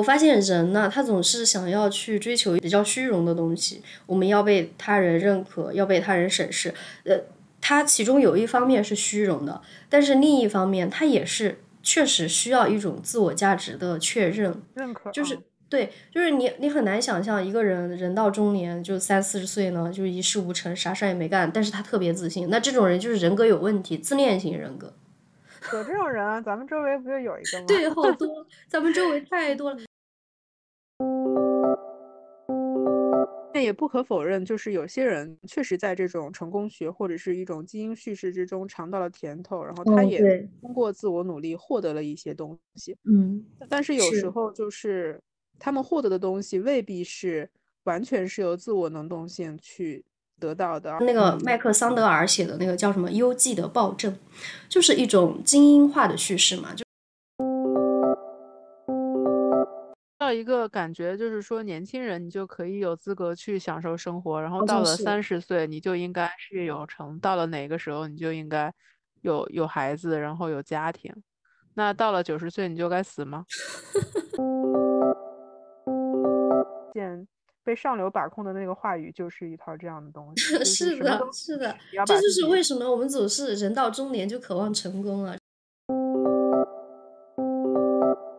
我发现人呢，他总是想要去追求比较虚荣的东西，我们要被他人认可，要被他人审视。呃，他其中有一方面是虚荣的，但是另一方面，他也是确实需要一种自我价值的确认，认可，就是对，就是你你很难想象一个人人到中年就三四十岁呢，就一事无成，啥事儿也没干，但是他特别自信，那这种人就是人格有问题，自恋型人格。有这种人啊，咱们周围不就有一个吗？对，好多，咱们周围太多了。那也不可否认，就是有些人确实在这种成功学或者是一种基因叙事之中尝到了甜头，然后他也通过自我努力获得了一些东西。嗯，但是有时候就是他们获得的东西未必是完全是由自我能动性去。得到的那个麦克桑德尔写的那个叫什么《幽寂的暴政》，就是一种精英化的叙事嘛，就到一个感觉，就是说年轻人你就可以有资格去享受生活，然后到了三十岁你就应该事业有成，到了哪个时候你就应该有有孩子，然后有家庭，那到了九十岁你就该死吗？见。被上流把控的那个话语就是一套这样的东西。是的，是的，这就是为什么我们总是人到中年就渴望成功了。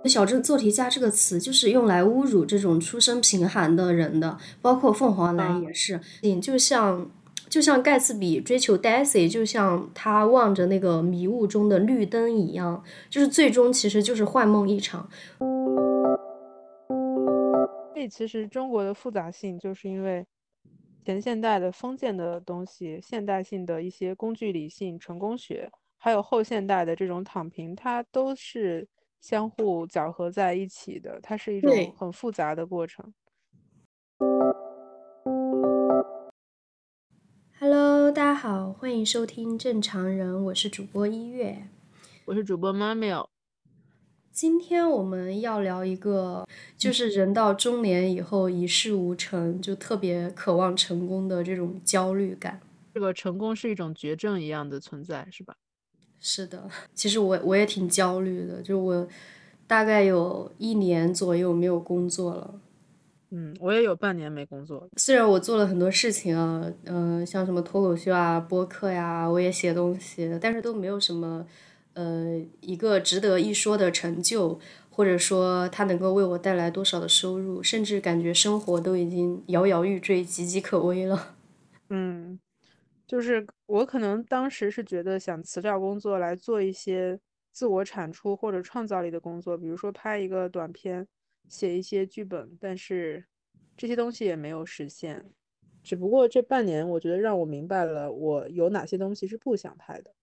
小镇做题家这个词就是用来侮辱这种出身贫寒的人的，包括凤凰男也是。嗯，就像就像盖茨比追求 Daisy，就像他望着那个迷雾中的绿灯一样，就是最终其实就是幻梦一场。所以其实中国的复杂性，就是因为前现代的封建的东西，现代性的一些工具理性、成功学，还有后现代的这种躺平，它都是相互搅合在一起的，它是一种很复杂的过程。Hello，大家好，欢迎收听正常人，我是主播一月，我是主播妈咪。今天我们要聊一个，就是人到中年以后一事无成，就特别渴望成功的这种焦虑感。这个成功是一种绝症一样的存在，是吧？是的，其实我我也挺焦虑的，就我大概有一年左右没有工作了。嗯，我也有半年没工作。虽然我做了很多事情啊，嗯，像什么脱口秀啊、播客呀，我也写东西，但是都没有什么。呃，一个值得一说的成就，或者说它能够为我带来多少的收入，甚至感觉生活都已经摇摇欲坠、岌岌可危了。嗯，就是我可能当时是觉得想辞掉工作来做一些自我产出或者创造力的工作，比如说拍一个短片、写一些剧本，但是这些东西也没有实现。只不过这半年，我觉得让我明白了我有哪些东西是不想拍的。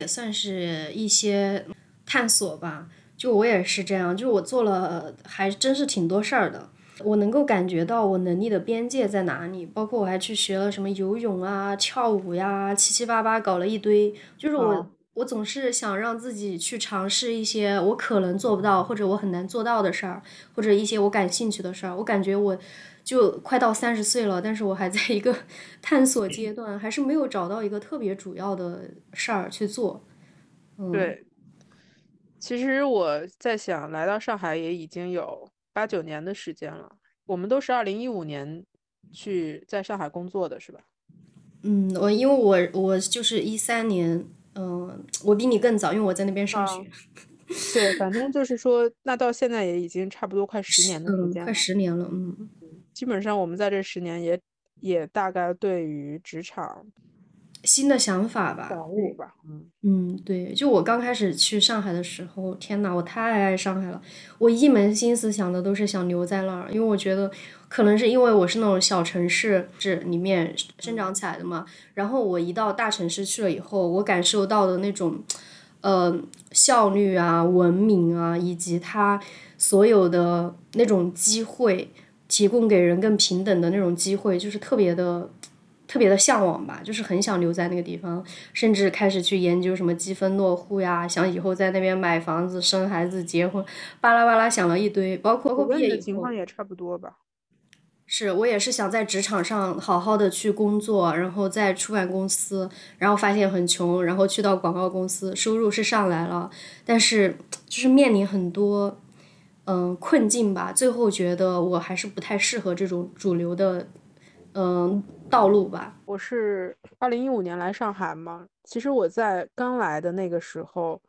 也算是一些探索吧，就我也是这样，就我做了还真是挺多事儿的，我能够感觉到我能力的边界在哪里，包括我还去学了什么游泳啊、跳舞呀，七七八八搞了一堆，就是我我总是想让自己去尝试一些我可能做不到或者我很难做到的事儿，或者一些我感兴趣的事儿，我感觉我。就快到三十岁了，但是我还在一个 探索阶段，还是没有找到一个特别主要的事儿去做。嗯。对，其实我在想，来到上海也已经有八九年的时间了。我们都是二零一五年去在上海工作的，是吧？嗯，我因为我我就是一三年，嗯，我比你更早，因为我在那边上学。对，反正就是说，那到现在也已经差不多快十年的时间，快十年了，嗯。基本上我们在这十年也也大概对于职场新的想法吧，感悟吧，嗯嗯，对，就我刚开始去上海的时候，天呐，我太爱上海了，我一门心思想的都是想留在那儿，因为我觉得可能是因为我是那种小城市这里面生长起来的嘛，然后我一到大城市去了以后，我感受到的那种呃效率啊、文明啊，以及它所有的那种机会。提供给人更平等的那种机会，就是特别的、特别的向往吧，就是很想留在那个地方，甚至开始去研究什么积分落户呀，想以后在那边买房子、生孩子、结婚，巴拉巴拉想了一堆，包括包括毕业情况也差不多吧。是我也是想在职场上好好的去工作，然后在出版公司，然后发现很穷，然后去到广告公司，收入是上来了，但是就是面临很多。嗯困境吧，最后觉得我还是不太适合这种主流的嗯道路吧。我是二零一五年来上海嘛，其实我在刚来的那个时候，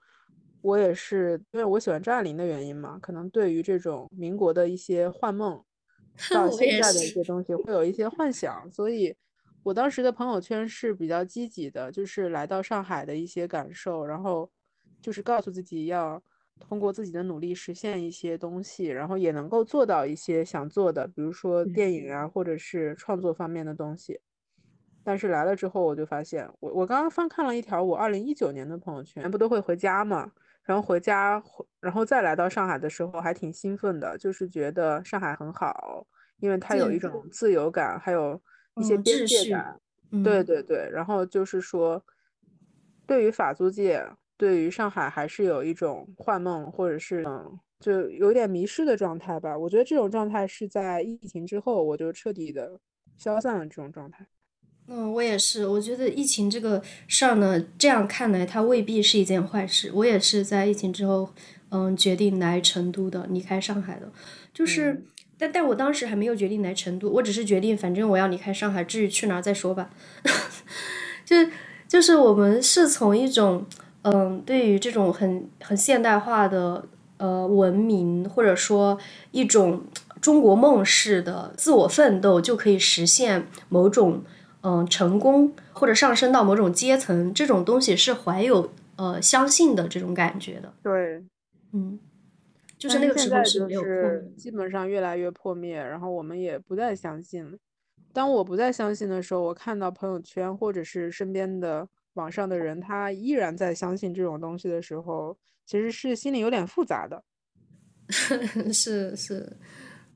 我也是因为我喜欢张爱玲的原因嘛，可能对于这种民国的一些幻梦，到现在的一些东西会有一些幻想，所以我当时的朋友圈是比较积极的，就是来到上海的一些感受，然后就是告诉自己要通过自己的努力实现一些东西，然后也能够做到一些想做的，比如说电影啊，或者是创作方面的东西。但是来了之后，我就发现，我我刚刚翻看了一条我二零一九年的朋友圈，不都会回家嘛？然后回家，然后再来到上海的时候，还挺兴奋的，就是觉得上海很好，因为它有一种自由感，还有一些边界感。对对对，然后就是说，对于法租界，对于上海还是有一种幻梦，或者是嗯，就有点迷失的状态吧。我觉得这种状态是在疫情之后，我就彻底的消散了这种状态。嗯，我也是。我觉得疫情这个事儿呢，这样看来它未必是一件坏事。我也是在疫情之后，嗯，决定来成都的，离开上海的。就是，但但我当时还没有决定来成都，我只是决定，反正我要离开上海，至于去哪儿再说吧。就就是我们是从一种，嗯，对于这种很很现代化的呃文明，或者说一种中国梦式的自我奋斗，就可以实现某种。嗯，成功或者上升到某种阶层，这种东西是怀有呃相信的这种感觉的。对，嗯，就是那个时候是没有基本上越来越破灭，然后我们也不再相信了。当我不再相信的时候，我看到朋友圈或者是身边的网上的人，他依然在相信这种东西的时候，其实是心里有点复杂的。是是。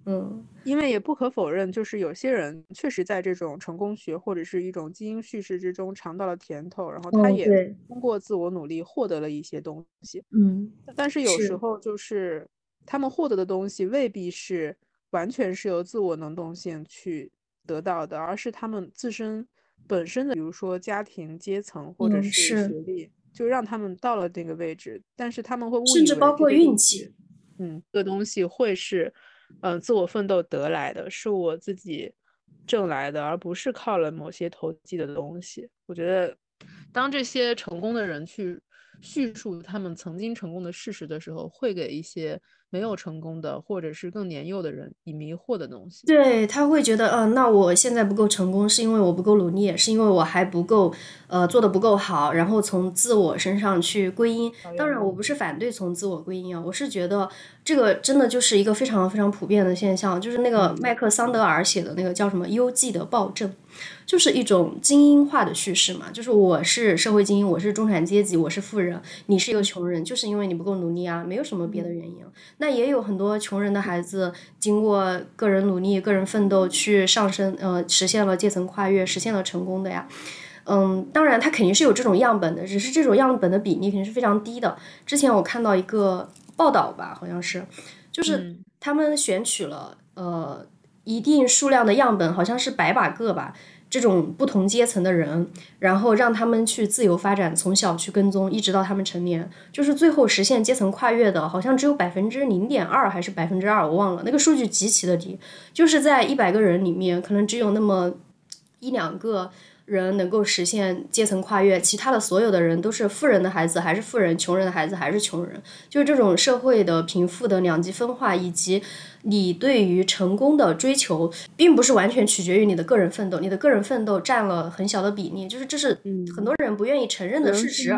嗯，因为也不可否认，就是有些人确实在这种成功学或者是一种基因叙事之中尝到了甜头，然后他也通过自我努力获得了一些东西。嗯，但是有时候就是他们获得的东西未必是完全是由自我能动性去得到的，而是他们自身本身的，比如说家庭阶层或者是学历，就让他们到了那个位置。但是他们会误甚至包括运气，嗯，这个东西会是。嗯，自我奋斗得来的是我自己挣来的，而不是靠了某些投机的东西。我觉得，当这些成功的人去叙述他们曾经成功的事实的时候，会给一些。没有成功的，或者是更年幼的人以迷惑的东西，对他会觉得，嗯，那我现在不够成功，是因为我不够努力，是因为我还不够，呃，做的不够好，然后从自我身上去归因。当然，我不是反对从自我归因啊，我是觉得这个真的就是一个非常非常普遍的现象，就是那个麦克桑德尔写的那个叫什么《优绩的暴政》。就是一种精英化的叙事嘛，就是我是社会精英，我是中产阶级，我是富人，你是一个穷人，就是因为你不够努力啊，没有什么别的原因。那也有很多穷人的孩子，经过个人努力、个人奋斗去上升，呃，实现了阶层跨越，实现了成功的呀。嗯，当然他肯定是有这种样本的，只是这种样本的比例肯定是非常低的。之前我看到一个报道吧，好像是，就是他们选取了呃一定数量的样本，好像是百把个吧。这种不同阶层的人，然后让他们去自由发展，从小去跟踪，一直到他们成年，就是最后实现阶层跨越的，好像只有百分之零点二还是百分之二，我忘了，那个数据极其的低，就是在一百个人里面，可能只有那么一两个。人能够实现阶层跨越，其他的所有的人都是富人的孩子还是富人，穷人的孩子还是穷人，就是这种社会的贫富的两极分化，以及你对于成功的追求，并不是完全取决于你的个人奋斗，你的个人奋斗占了很小的比例，就是这是很多人不愿意承认的事实。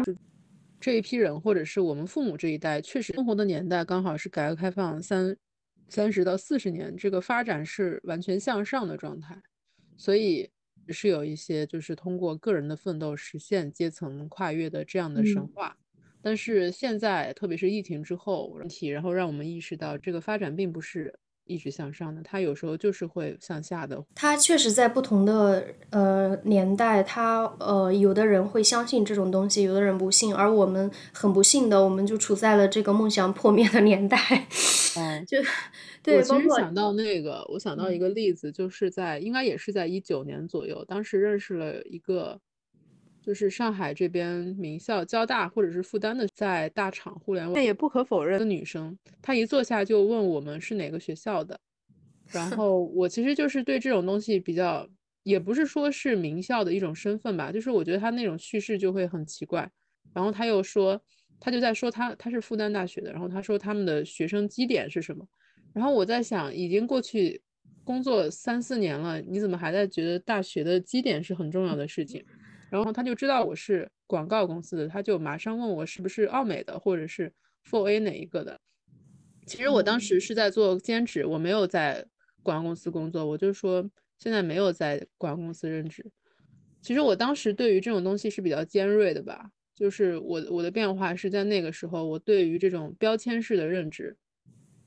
这一批人，或者是我们父母这一代，确实生活的年代刚好是改革开放三三十到四十年，这个发展是完全向上的状态，所以。是有一些就是通过个人的奋斗实现阶层跨越的这样的神话，但是现在特别是疫情之后问题，然后让我们意识到这个发展并不是一直向上的，它有时候就是会向下的。它确实在不同的呃年代，它呃有的人会相信这种东西，有的人不信，而我们很不幸的，我们就处在了这个梦想破灭的年代。嗯，就。我其实想到那个，我想到一个例子，就是在应该也是在一九年左右，当时认识了一个就是上海这边名校交大或者是复旦的，在大厂互联网，但也不可否认的，女生她一坐下就问我们是哪个学校的，然后我其实就是对这种东西比较，也不是说是名校的一种身份吧，就是我觉得她那种叙事就会很奇怪，然后她又说，他就在说他他是复旦大学的，然后他说他们的学生基点是什么，然后我在想，已经过去工作三四年了，你怎么还在觉得大学的基点是很重要的事情？然后他就知道我是广告公司的，他就马上问我是不是奥美的，或者是 Four A 哪一个的。其实我当时是在做兼职，我没有在广告公司工作，我就说现在没有在广告公司任职。其实我当时对于这种东西是比较尖锐的吧，就是我我的变化是在那个时候，我对于这种标签式的认知。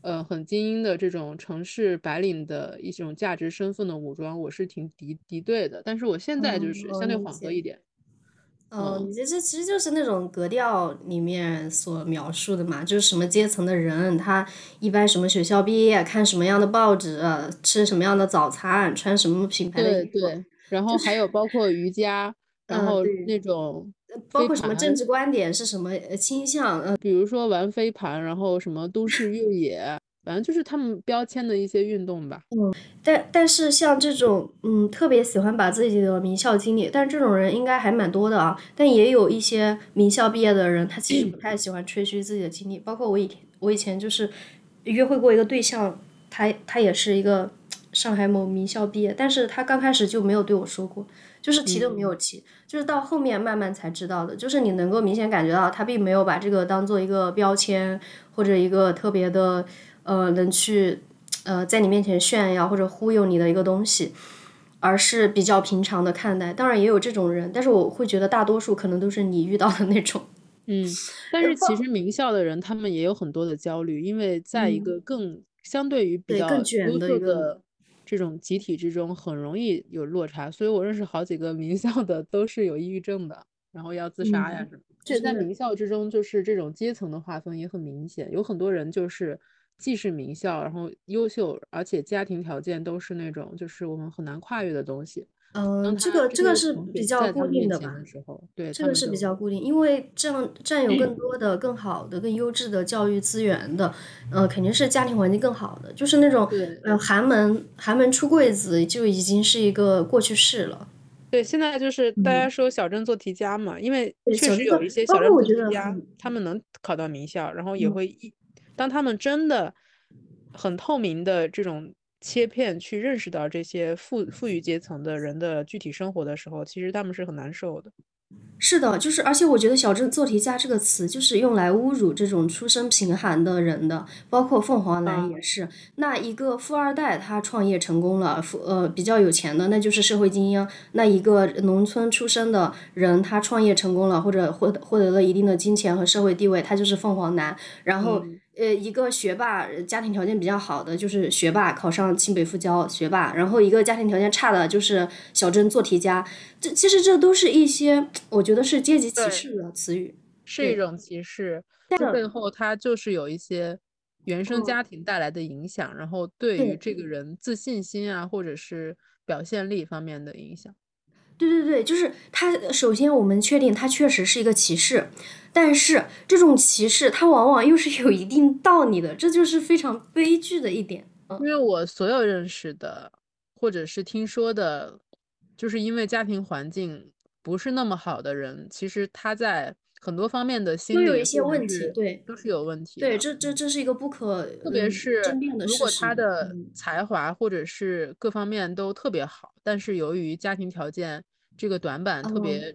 呃，很精英的这种城市白领的一种价值身份的武装，我是挺敌敌对的。但是我现在就是相对缓和一点。嗯，你这这其实就是那种格调里面所描述的嘛，就是什么阶层的人，他一般什么学校毕业，看什么样的报纸，吃什么样的早餐，穿什么品牌的衣服。对对。然后还有包括瑜伽，然后那种。包括什么政治观点是什么倾向？呃，比如说玩飞盘，然后什么都市越野，反正就是他们标签的一些运动吧。嗯，但但是像这种，嗯，特别喜欢把自己的名校经历，但这种人应该还蛮多的啊。但也有一些名校毕业的人，他其实不太喜欢吹嘘自己的经历。包括我以前，我以前就是约会过一个对象，他他也是一个上海某名校毕业，但是他刚开始就没有对我说过。就是提都没有提，就是到后面慢慢才知道的。就是你能够明显感觉到他并没有把这个当做一个标签或者一个特别的呃能去呃在你面前炫耀或者忽悠你的一个东西，而是比较平常的看待。当然也有这种人，但是我会觉得大多数可能都是你遇到的那种。嗯，但是其实名校的人他们也有很多的焦虑，因为在一个更相对于比较优秀的。这种集体之中很容易有落差，所以我认识好几个名校的都是有抑郁症的，然后要自杀呀什么。这在名校之中，就是这种阶层的划分也很明显，有很多人就是既是名校，然后优秀，而且家庭条件都是那种就是我们很难跨越的东西。嗯，这个这个是比较固定的吧？对，这个是比较固定，因为这样占有更多的、更好的、更优质的教育资源的，呃，肯定是家庭环境更好的。就是那种呃寒门寒门出贵子就已经是一个过去式了。对，现在就是大家说小镇做题家嘛，因为确实有一些小镇做题家，他们能考到名校，然后也会一当他们真的很透明的这种。切片去认识到这些富富裕阶层的人的具体生活的时候，其实他们是很难受的。是的，就是，而且我觉得“小镇做题家”这个词就是用来侮辱这种出身贫寒的人的，包括凤凰男也是。那一个富二代他创业成功了，富呃比较有钱的，那就是社会精英；那一个农村出身的人他创业成功了，或者获获得了一定的金钱和社会地位，他就是凤凰男。然后。呃，一个学霸，家庭条件比较好的就是学霸，考上清北复交学霸。然后一个家庭条件差的，就是小镇做题家。这其实这都是一些，我觉得是阶级歧视的词语，是一种歧视。这背后它就是有一些原生家庭带来的影响，然后对于这个人自信心啊，或者是表现力方面的影响。对对对，就是他。首先，我们确定他确实是一个歧视，但是这种歧视它往往又是有一定道理的，这就是非常悲剧的一点。因为我所有认识的或者是听说的，就是因为家庭环境不是那么好的人，其实他在很多方面的心理都有一些问题，对，都是有问题。对，这这这是一个不可特别是如果他的才华或者是各方面都特别好，但是由于家庭条件。这个短板特别，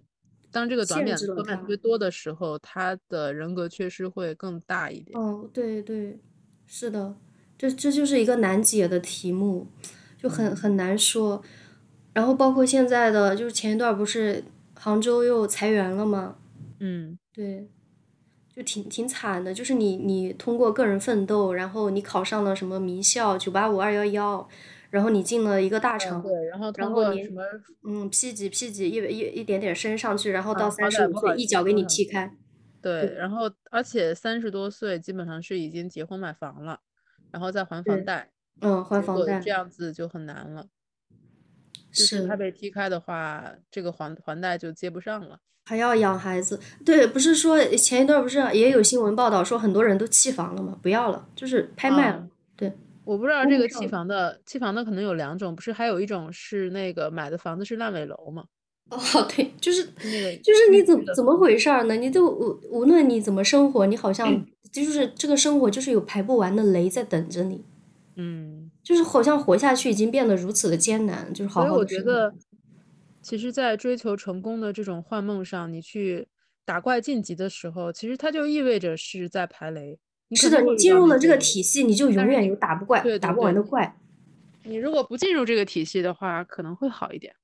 当这个短板短板特别多的时候，他的人格缺失会更大一点。哦，对对，是的，这这就是一个难解的题目，就很很难说。然后包括现在的，就是前一段不是杭州又裁员了吗？嗯，对，就挺挺惨的。就是你你通过个人奋斗，然后你考上了什么名校，九八五二幺幺。然后你进了一个大厂，对，然后通过什么，嗯，P 几 P 几一一一点点升上去，然后到三十五岁一脚给你踢开。对，然后而且三十多岁基本上是已经结婚买房了，然后再还房贷，嗯，还房贷，这样子就很难了。就是他被踢开的话，这个还还贷就接不上了。还要养孩子，对，不是说前一段不是也有新闻报道说很多人都弃房了吗？不要了，就是拍卖了。对，我不知道这个弃房的弃房的可能有两种，不是还有一种是那个买的房子是烂尾楼吗？哦，对，就是那个，就是你怎怎么回事儿呢？你都无无论你怎么生活，你好像就是这个生活就是有排不完的雷在等着你。嗯，就是好像活下去已经变得如此的艰难，就是好好。所以我觉得。其实，在追求成功的这种幻梦上，你去打怪晋级的时候，其实它就意味着是在排雷。是的，你进入了这个体系，你就永远有打不怪、对打不完的怪。你如果不进入这个体系的话，可能会好一点。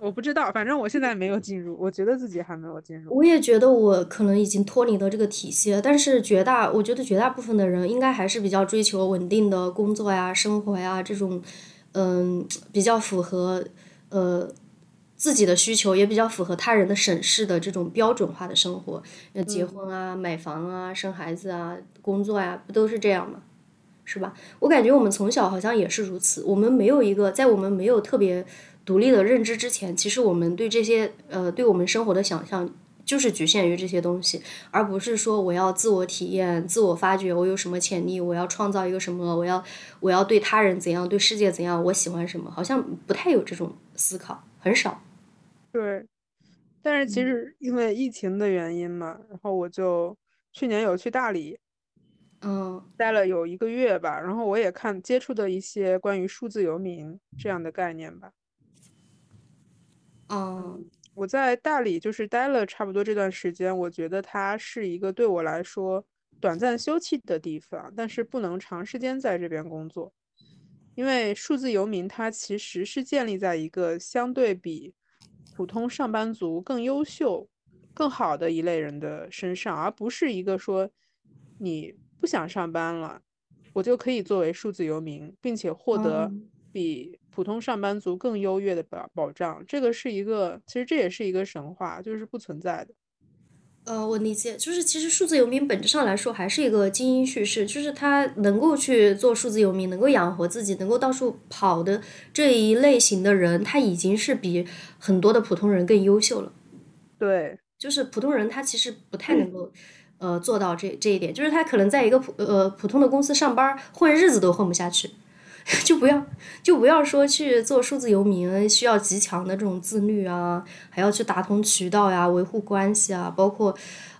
我不知道，反正我现在没有进入，我觉得自己还没有进入。我也觉得我可能已经脱离了这个体系了，但是绝大，我觉得绝大部分的人应该还是比较追求稳定的工作呀、生活呀这种，嗯，比较符合呃。自己的需求也比较符合他人的审视的这种标准化的生活，要结婚啊、买房啊、生孩子啊、工作呀，不都是这样吗？是吧？我感觉我们从小好像也是如此。我们没有一个，在我们没有特别独立的认知之前，其实我们对这些呃，对我们生活的想象就是局限于这些东西，而不是说我要自我体验、自我发掘，我有什么潜力，我要创造一个什么，我要我要对他人怎样，对世界怎样，我喜欢什么，好像不太有这种思考，很少。对，但是其实因为疫情的原因嘛，然后我就去年有去大理，嗯，待了有一个月吧，然后我也看接触的一些关于数字游民这样的概念吧。嗯，我在大理就是待了差不多这段时间，我觉得它是一个对我来说短暂休憩的地方，但是不能长时间在这边工作，因为数字游民它其实是建立在一个相对比。普通上班族更优秀、更好的一类人的身上，而不是一个说你不想上班了，我就可以作为数字游民，并且获得比普通上班族更优越的保保障。这个是一个，其实这也是一个神话，就是不存在的。呃，我理解，就是其实数字游民本质上来说还是一个精英叙事，就是他能够去做数字游民，能够养活自己，能够到处跑的这一类型的人，他已经是比很多的普通人更优秀了。对，就是普通人他其实不太能够，呃，做到这这一点，就是他可能在一个普呃普通的公司上班混日子都混不下去。就不要，就不要说去做数字游民，需要极强的这种自律啊，还要去打通渠道呀，维护关系啊，包括，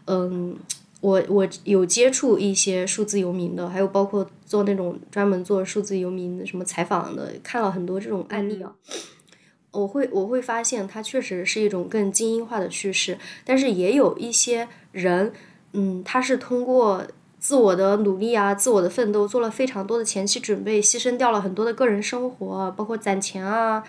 嗯，我我有接触一些数字游民的，还有包括做那种专门做数字游民什么采访的，看了很多这种案例啊，我会我会发现它确实是一种更精英化的趋势，但是也有一些人，嗯，他是通过。自我的努力啊，自我的奋斗，做了非常多的前期准备，牺牲掉了很多的个人生活，包括攒钱啊，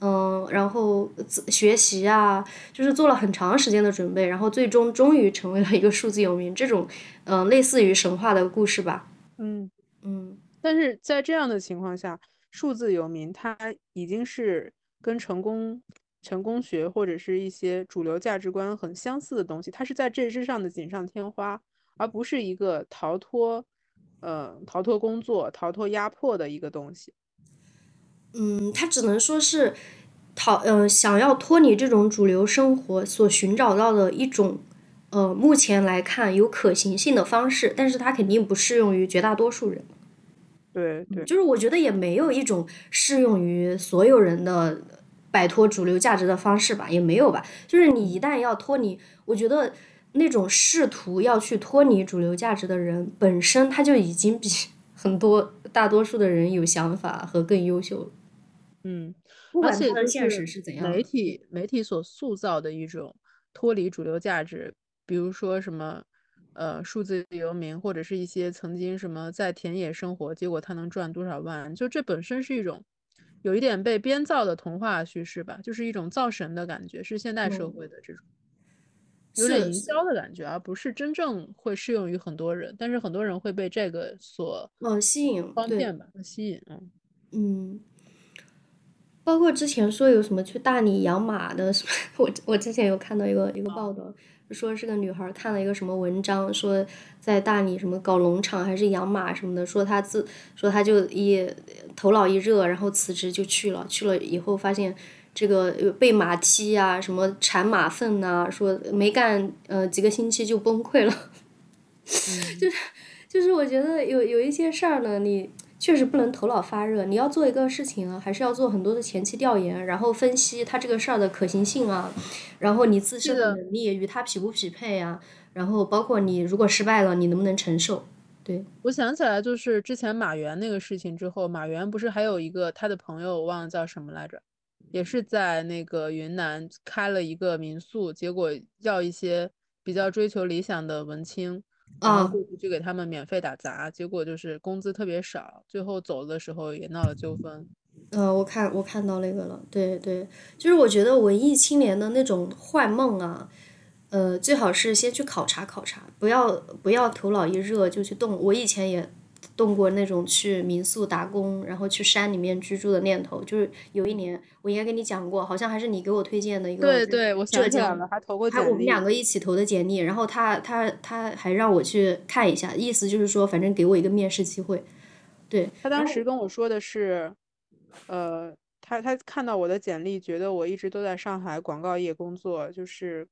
嗯，然后自学习啊，就是做了很长时间的准备，然后最终终于成为了一个数字游民，这种，嗯，类似于神话的故事吧。嗯嗯，但是在这样的情况下，数字游民他已经是跟成功、成功学或者是一些主流价值观很相似的东西，它是在这之上的锦上添花。而不是一个逃脱，呃，逃脱工作、逃脱压迫的一个东西。嗯，他只能说是逃，呃，想要脱离这种主流生活所寻找到的一种，呃，目前来看有可行性的方式，但是它肯定不适用于绝大多数人。对对，就是我觉得也没有一种适用于所有人的摆脱主流价值的方式吧，也没有吧。就是你一旦要脱离，我觉得。那种试图要去脱离主流价值的人，本身他就已经比 很多大多数的人有想法和更优秀。嗯，而且现实是怎样？媒体媒体所塑造的一种脱离主流价值，比如说什么呃数字游民，或者是一些曾经什么在田野生活，结果他能赚多少万，就这本身是一种有一点被编造的童话叙事吧，就是一种造神的感觉，是现代社会的这种。有点营销的感觉，而不是真正会适用于很多人。但是很多人会被这个所嗯吸引，方便吧，吸引。嗯嗯，包括之前说有什么去大理养马的什么，我我之前有看到一个一个报道，说是个女孩看了一个什么文章，说在大理什么搞农场还是养马什么的，说她自说她就一头脑一热，然后辞职就去了，去了以后发现。这个被马踢啊，什么铲马粪呐，说没干呃几个星期就崩溃了，就是就是我觉得有有一些事儿呢，你确实不能头脑发热，你要做一个事情啊，还是要做很多的前期调研，然后分析它这个事儿的可行性啊，然后你自身的能力与它匹不匹配啊，然后包括你如果失败了，你能不能承受？对我想起来，就是之前马原那个事情之后，马原不是还有一个他的朋友，我忘了叫什么来着。也是在那个云南开了一个民宿，结果要一些比较追求理想的文青，然后过去就给他们免费打杂，结果就是工资特别少，最后走的时候也闹了纠纷。呃，我看我看到那个了，对对，就是我觉得文艺青年的那种幻梦啊，呃，最好是先去考察考察，不要不要头脑一热就去动。我以前也。动过那种去民宿打工，然后去山里面居住的念头。就是有一年，我应该跟你讲过，好像还是你给我推荐的一个对对，我想起来了，还投过简历。我们两个一起投的简历，然后他他他还让我去看一下，意思就是说，反正给我一个面试机会。对他当时跟我说的是，呃，他他看到我的简历，觉得我一直都在上海广告业工作，就是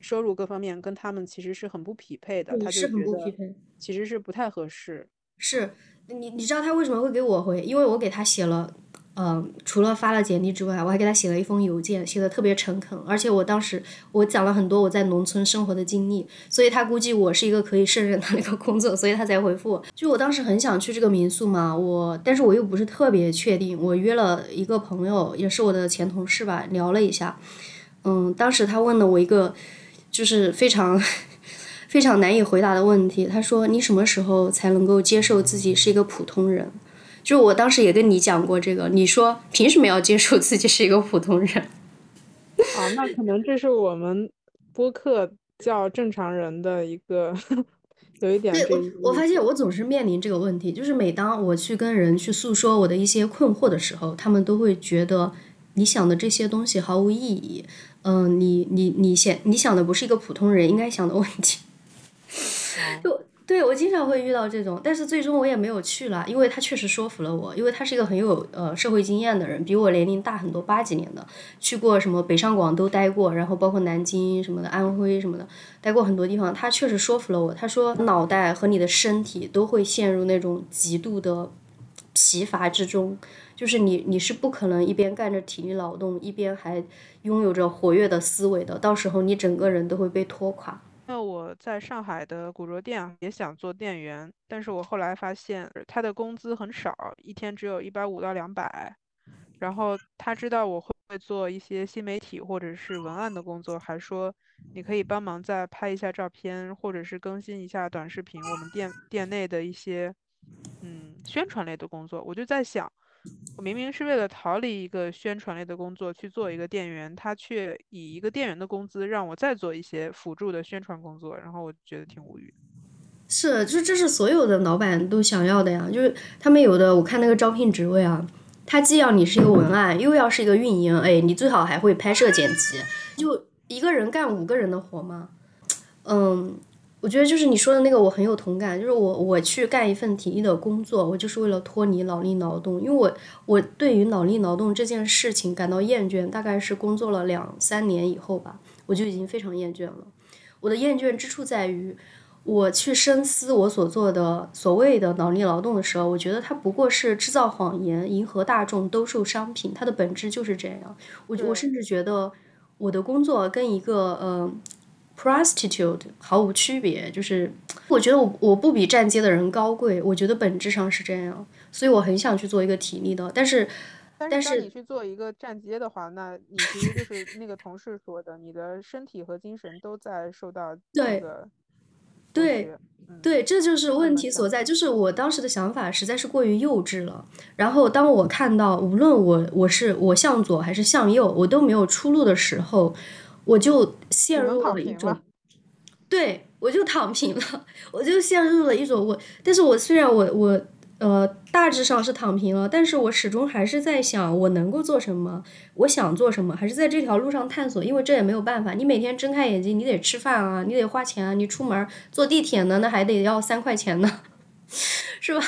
收入各方面跟他们其实是很不匹配的，他就觉得其实是不太合适。是你，你知道他为什么会给我回？因为我给他写了，嗯，除了发了简历之外，我还给他写了一封邮件，写的特别诚恳。而且我当时我讲了很多我在农村生活的经历，所以他估计我是一个可以胜任他那个工作，所以他才回复我。就我当时很想去这个民宿嘛，我但是我又不是特别确定。我约了一个朋友，也是我的前同事吧，聊了一下。嗯，当时他问了我一个，就是非常。非常难以回答的问题。他说：“你什么时候才能够接受自己是一个普通人？”就我当时也跟你讲过这个。你说凭什么要接受自己是一个普通人？啊，那可能这是我们播客叫正常人的一个 有一点。对，我我发现我总是面临这个问题，就是每当我去跟人去诉说我的一些困惑的时候，他们都会觉得你想的这些东西毫无意义。嗯，你你你想你想的不是一个普通人应该想的问题。就对我经常会遇到这种，但是最终我也没有去了，因为他确实说服了我，因为他是一个很有呃社会经验的人，比我年龄大很多，八几年的，去过什么北上广都待过，然后包括南京什么的，安徽什么的，待过很多地方，他确实说服了我。他说脑袋和你的身体都会陷入那种极度的疲乏之中，就是你你是不可能一边干着体力劳动，一边还拥有着活跃的思维的，到时候你整个人都会被拖垮。那我在上海的古着店也想做店员，但是我后来发现他的工资很少，一天只有一百五到两百。然后他知道我会做一些新媒体或者是文案的工作，还说你可以帮忙再拍一下照片，或者是更新一下短视频，我们店店内的一些嗯宣传类的工作。我就在想。我明明是为了逃离一个宣传类的工作去做一个店员，他却以一个店员的工资让我再做一些辅助的宣传工作，然后我觉得挺无语。是，就是这是所有的老板都想要的呀，就是他们有的我看那个招聘职位啊，他既要你是一个文案，又要是一个运营，哎，你最好还会拍摄剪辑，就一个人干五个人的活吗？嗯。我觉得就是你说的那个，我很有同感。就是我我去干一份体力的工作，我就是为了脱离脑力劳动。因为我我对于脑力劳动这件事情感到厌倦，大概是工作了两三年以后吧，我就已经非常厌倦了。我的厌倦之处在于，我去深思我所做的所谓的脑力劳动的时候，我觉得它不过是制造谎言，迎合大众，兜售商品。它的本质就是这样。我我甚至觉得我的工作跟一个嗯。Prostitute 毫无区别，就是我觉得我我不比站街的人高贵，我觉得本质上是这样，所以我很想去做一个体力的，但是但是你去做一个站街的话，那你其实就是那个同事说的，你的身体和精神都在受到这个对对，这就是问题所在，就是我当时的想法实在是过于幼稚了。然后当我看到无论我我是我向左还是向右，我都没有出路的时候。我就陷入了一种，对我就躺平了，我就陷入了一种我，但是我虽然我我呃大致上是躺平了，但是我始终还是在想我能够做什么，我想做什么，还是在这条路上探索，因为这也没有办法，你每天睁开眼睛，你得吃饭啊，你得花钱啊，你出门坐地铁呢，那还得要三块钱呢，是吧？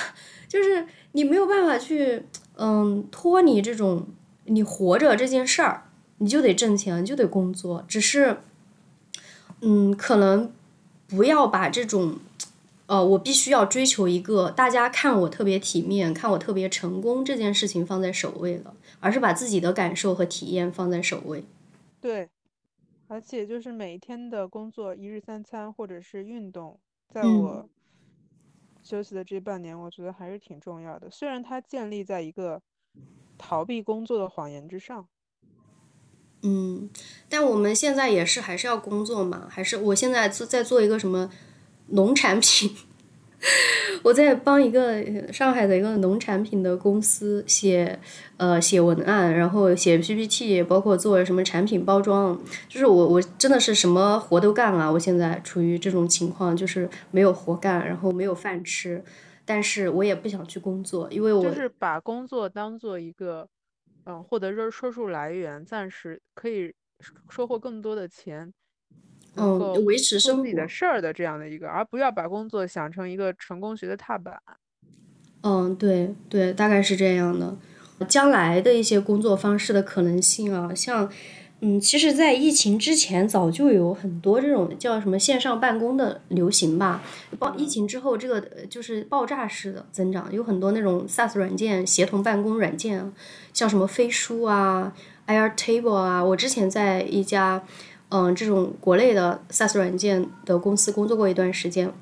就是你没有办法去嗯脱离这种你活着这件事儿。你就得挣钱，就得工作。只是，嗯，可能不要把这种，呃，我必须要追求一个大家看我特别体面、看我特别成功这件事情放在首位了，而是把自己的感受和体验放在首位。对，而且就是每一天的工作，一日三餐或者是运动，在我休息的这半年，我觉得还是挺重要的。虽然它建立在一个逃避工作的谎言之上。嗯，但我们现在也是还是要工作嘛，还是我现在在做一个什么农产品，我在帮一个上海的一个农产品的公司写呃写文案，然后写 PPT，包括做什么产品包装，就是我我真的是什么活都干了，我现在处于这种情况，就是没有活干，然后没有饭吃，但是我也不想去工作，因为我就是把工作当做一个。嗯，获得收收入来源，暂时可以收获更多的钱，嗯，维持生活的事儿的这样的一个，而不要把工作想成一个成功学的踏板。嗯，对对，大概是这样的。将来的一些工作方式的可能性啊，像。嗯，其实，在疫情之前，早就有很多这种叫什么线上办公的流行吧。爆疫情之后，这个就是爆炸式的增长，有很多那种 SaaS 软件、协同办公软件，像什么飞书啊、Airtable 啊。我之前在一家嗯这种国内的 SaaS 软件的公司工作过一段时间。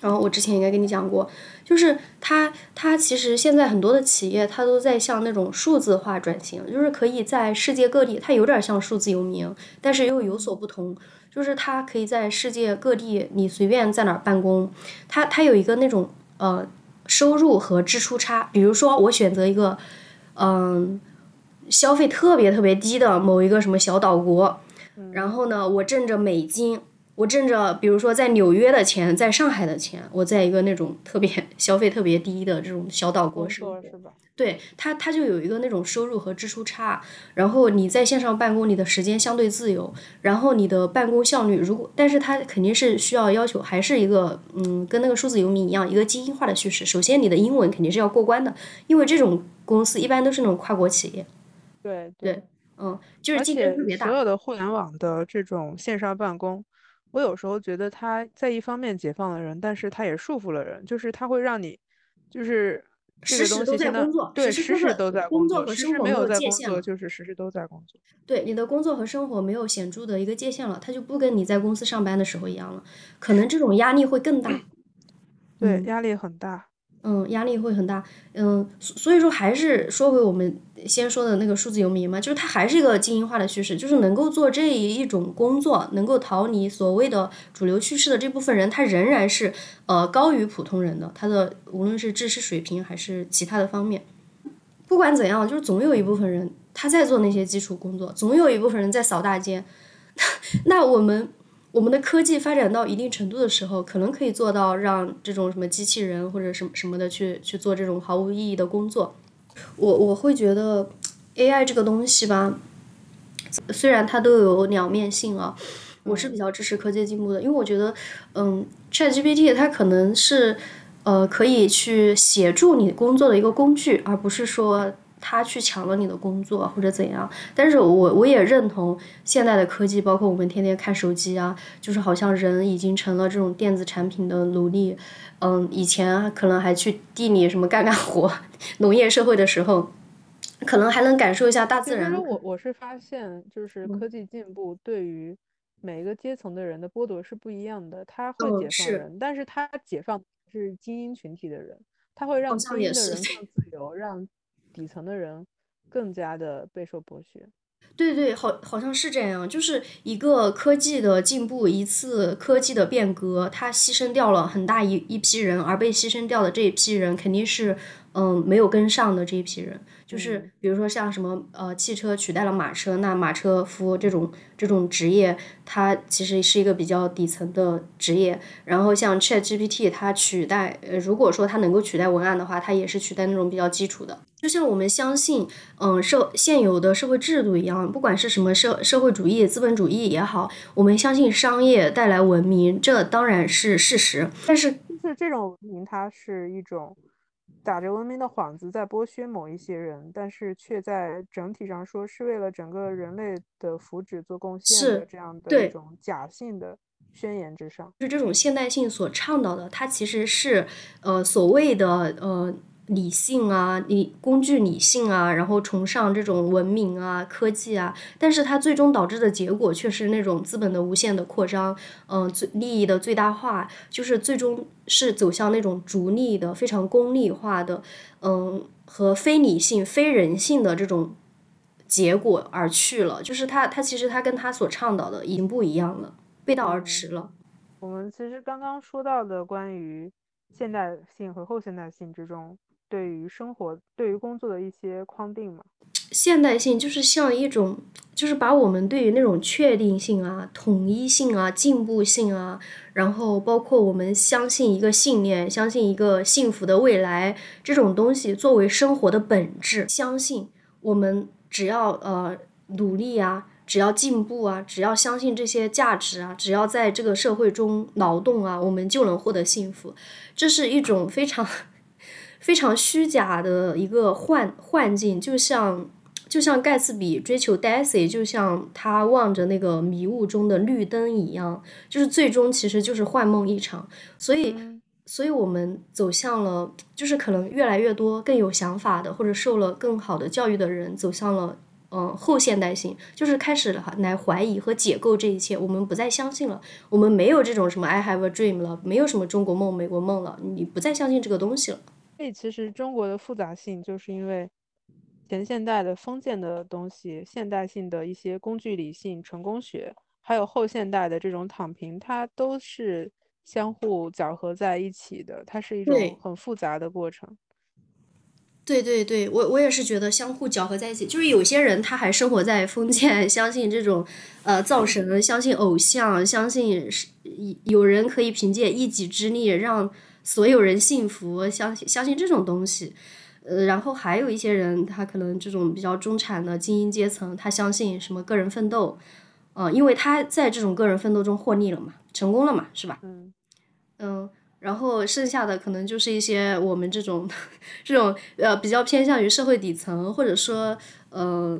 然后我之前应该跟你讲过，就是它它其实现在很多的企业它都在向那种数字化转型，就是可以在世界各地，它有点像数字游民，但是又有所不同，就是它可以在世界各地你随便在哪儿办公，它它有一个那种呃收入和支出差，比如说我选择一个嗯消费特别特别低的某一个什么小岛国，然后呢我挣着美金。我挣着，比如说在纽约的钱，在上海的钱，我在一个那种特别消费特别低的这种小岛国生活，对他，他就有一个那种收入和支出差。然后你在线上办公，你的时间相对自由，然后你的办公效率，如果，但是他肯定是需要要求，还是一个，嗯，跟那个数字游民一样，一个精英化的叙事。首先，你的英文肯定是要过关的，因为这种公司一般都是那种跨国企业。对对，嗯，就是竞争特别大。所有的互联网的这种线上办公。我有时候觉得他在一方面解放了人，但是他也束缚了人，就是他会让你，就是这个东西现在对时时都在工作，时时没有在工作，就是时时都在工作。对你的工作和生活没有显著的一个界限了，他就不跟你在公司上班的时候一样了，可能这种压力会更大。对，压力很大。嗯，压力会很大。嗯，所以说还是说回我们先说的那个数字游民嘛，就是它还是一个精英化的趋势，就是能够做这一种工作，能够逃离所谓的主流趋势的这部分人，他仍然是呃高于普通人的，他的无论是知识水平还是其他的方面。不管怎样，就是总有一部分人他在做那些基础工作，总有一部分人在扫大街。那我们。我们的科技发展到一定程度的时候，可能可以做到让这种什么机器人或者什么什么的去去做这种毫无意义的工作。我我会觉得，AI 这个东西吧，虽然它都有两面性啊，我是比较支持科技进步的，因为我觉得，嗯，ChatGPT 它可能是呃可以去协助你工作的一个工具，而不是说。他去抢了你的工作或者怎样，但是我我也认同现在的科技，包括我们天天看手机啊，就是好像人已经成了这种电子产品的奴隶。嗯，以前可能还去地里什么干干活，农业社会的时候，可能还能感受一下大自然。我我是发现，就是科技进步对于每一个阶层的人的剥夺是不一样的。他会解放人，但是他解放是精英群体的人，他会让精英的人更自由，让。底层的人更加的备受剥削，对对，好好像是这样，就是一个科技的进步，一次科技的变革，它牺牲掉了很大一一批人，而被牺牲掉的这一批人肯定是嗯没有跟上的这一批人。就是比如说像什么呃汽车取代了马车，那马车夫这种这种职业，它其实是一个比较底层的职业。然后像 Chat GPT，它取代呃如果说它能够取代文案的话，它也是取代那种比较基础的。就像我们相信嗯社现有的社会制度一样，不管是什么社社会主义、资本主义也好，我们相信商业带来文明，这当然是事实。但是就是这种文明，它是一种。打着文明的幌子在剥削某一些人，但是却在整体上说是为了整个人类的福祉做贡献的，这样的一。种假性的宣言之上。是这种现代性所倡导的，它其实是呃所谓的呃理性啊，理工具理性啊，然后崇尚这种文明啊、科技啊，但是它最终导致的结果却是那种资本的无限的扩张，嗯、最利益的最大化，就是最终是走向那种逐利的、非常功利化的，嗯、和非理性、非人性的这种结果而去了。就是它，它其实它跟它所倡导的已经不一样了，背道而驰了。我们其实刚刚说到的关于现代性和后现代性之中对于生活、对于工作的一些框定嘛。现代性就是像一种，就是把我们对于那种确定性啊、统一性啊、进步性啊，然后包括我们相信一个信念、相信一个幸福的未来这种东西作为生活的本质，相信我们只要呃努力啊，只要进步啊，只要相信这些价值啊，只要在这个社会中劳动啊，我们就能获得幸福。这是一种非常非常虚假的一个幻幻境，就像。就像盖茨比追求 Daisy，就像他望着那个迷雾中的绿灯一样，就是最终其实就是幻梦一场。所以，所以我们走向了，就是可能越来越多更有想法的，或者受了更好的教育的人，走向了嗯后现代性，就是开始了来怀疑和解构这一切。我们不再相信了，我们没有这种什么 I have a dream 了，没有什么中国梦、美国梦了，你不再相信这个东西了。所以，其实中国的复杂性，就是因为前现代的封建的东西，现代性的一些工具理性、成功学，还有后现代的这种躺平，它都是相互搅合在一起的，它是一种很复杂的过程。对对对，我我也是觉得相互搅合在一起，就是有些人他还生活在封建，相信这种呃造神，相信偶像，相信是有人可以凭借一己之力让所有人幸福，相信相信这种东西。呃，然后还有一些人，他可能这种比较中产的精英阶层，他相信什么个人奋斗，呃，因为他在这种个人奋斗中获利了嘛，成功了嘛，是吧？嗯嗯，然后剩下的可能就是一些我们这种 这种呃比较偏向于社会底层，或者说呃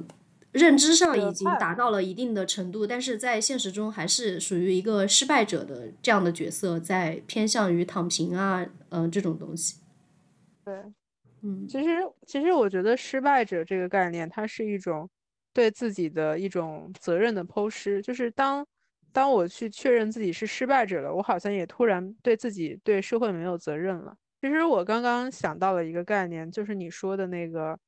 认知上已经达到了一定的程度，但是在现实中还是属于一个失败者的这样的角色，在偏向于躺平啊，嗯，这种东西。对。嗯，其实其实我觉得失败者这个概念，它是一种对自己的一种责任的剖尸。就是当当我去确认自己是失败者了，我好像也突然对自己对社会没有责任了。其实我刚刚想到了一个概念，就是你说的那个，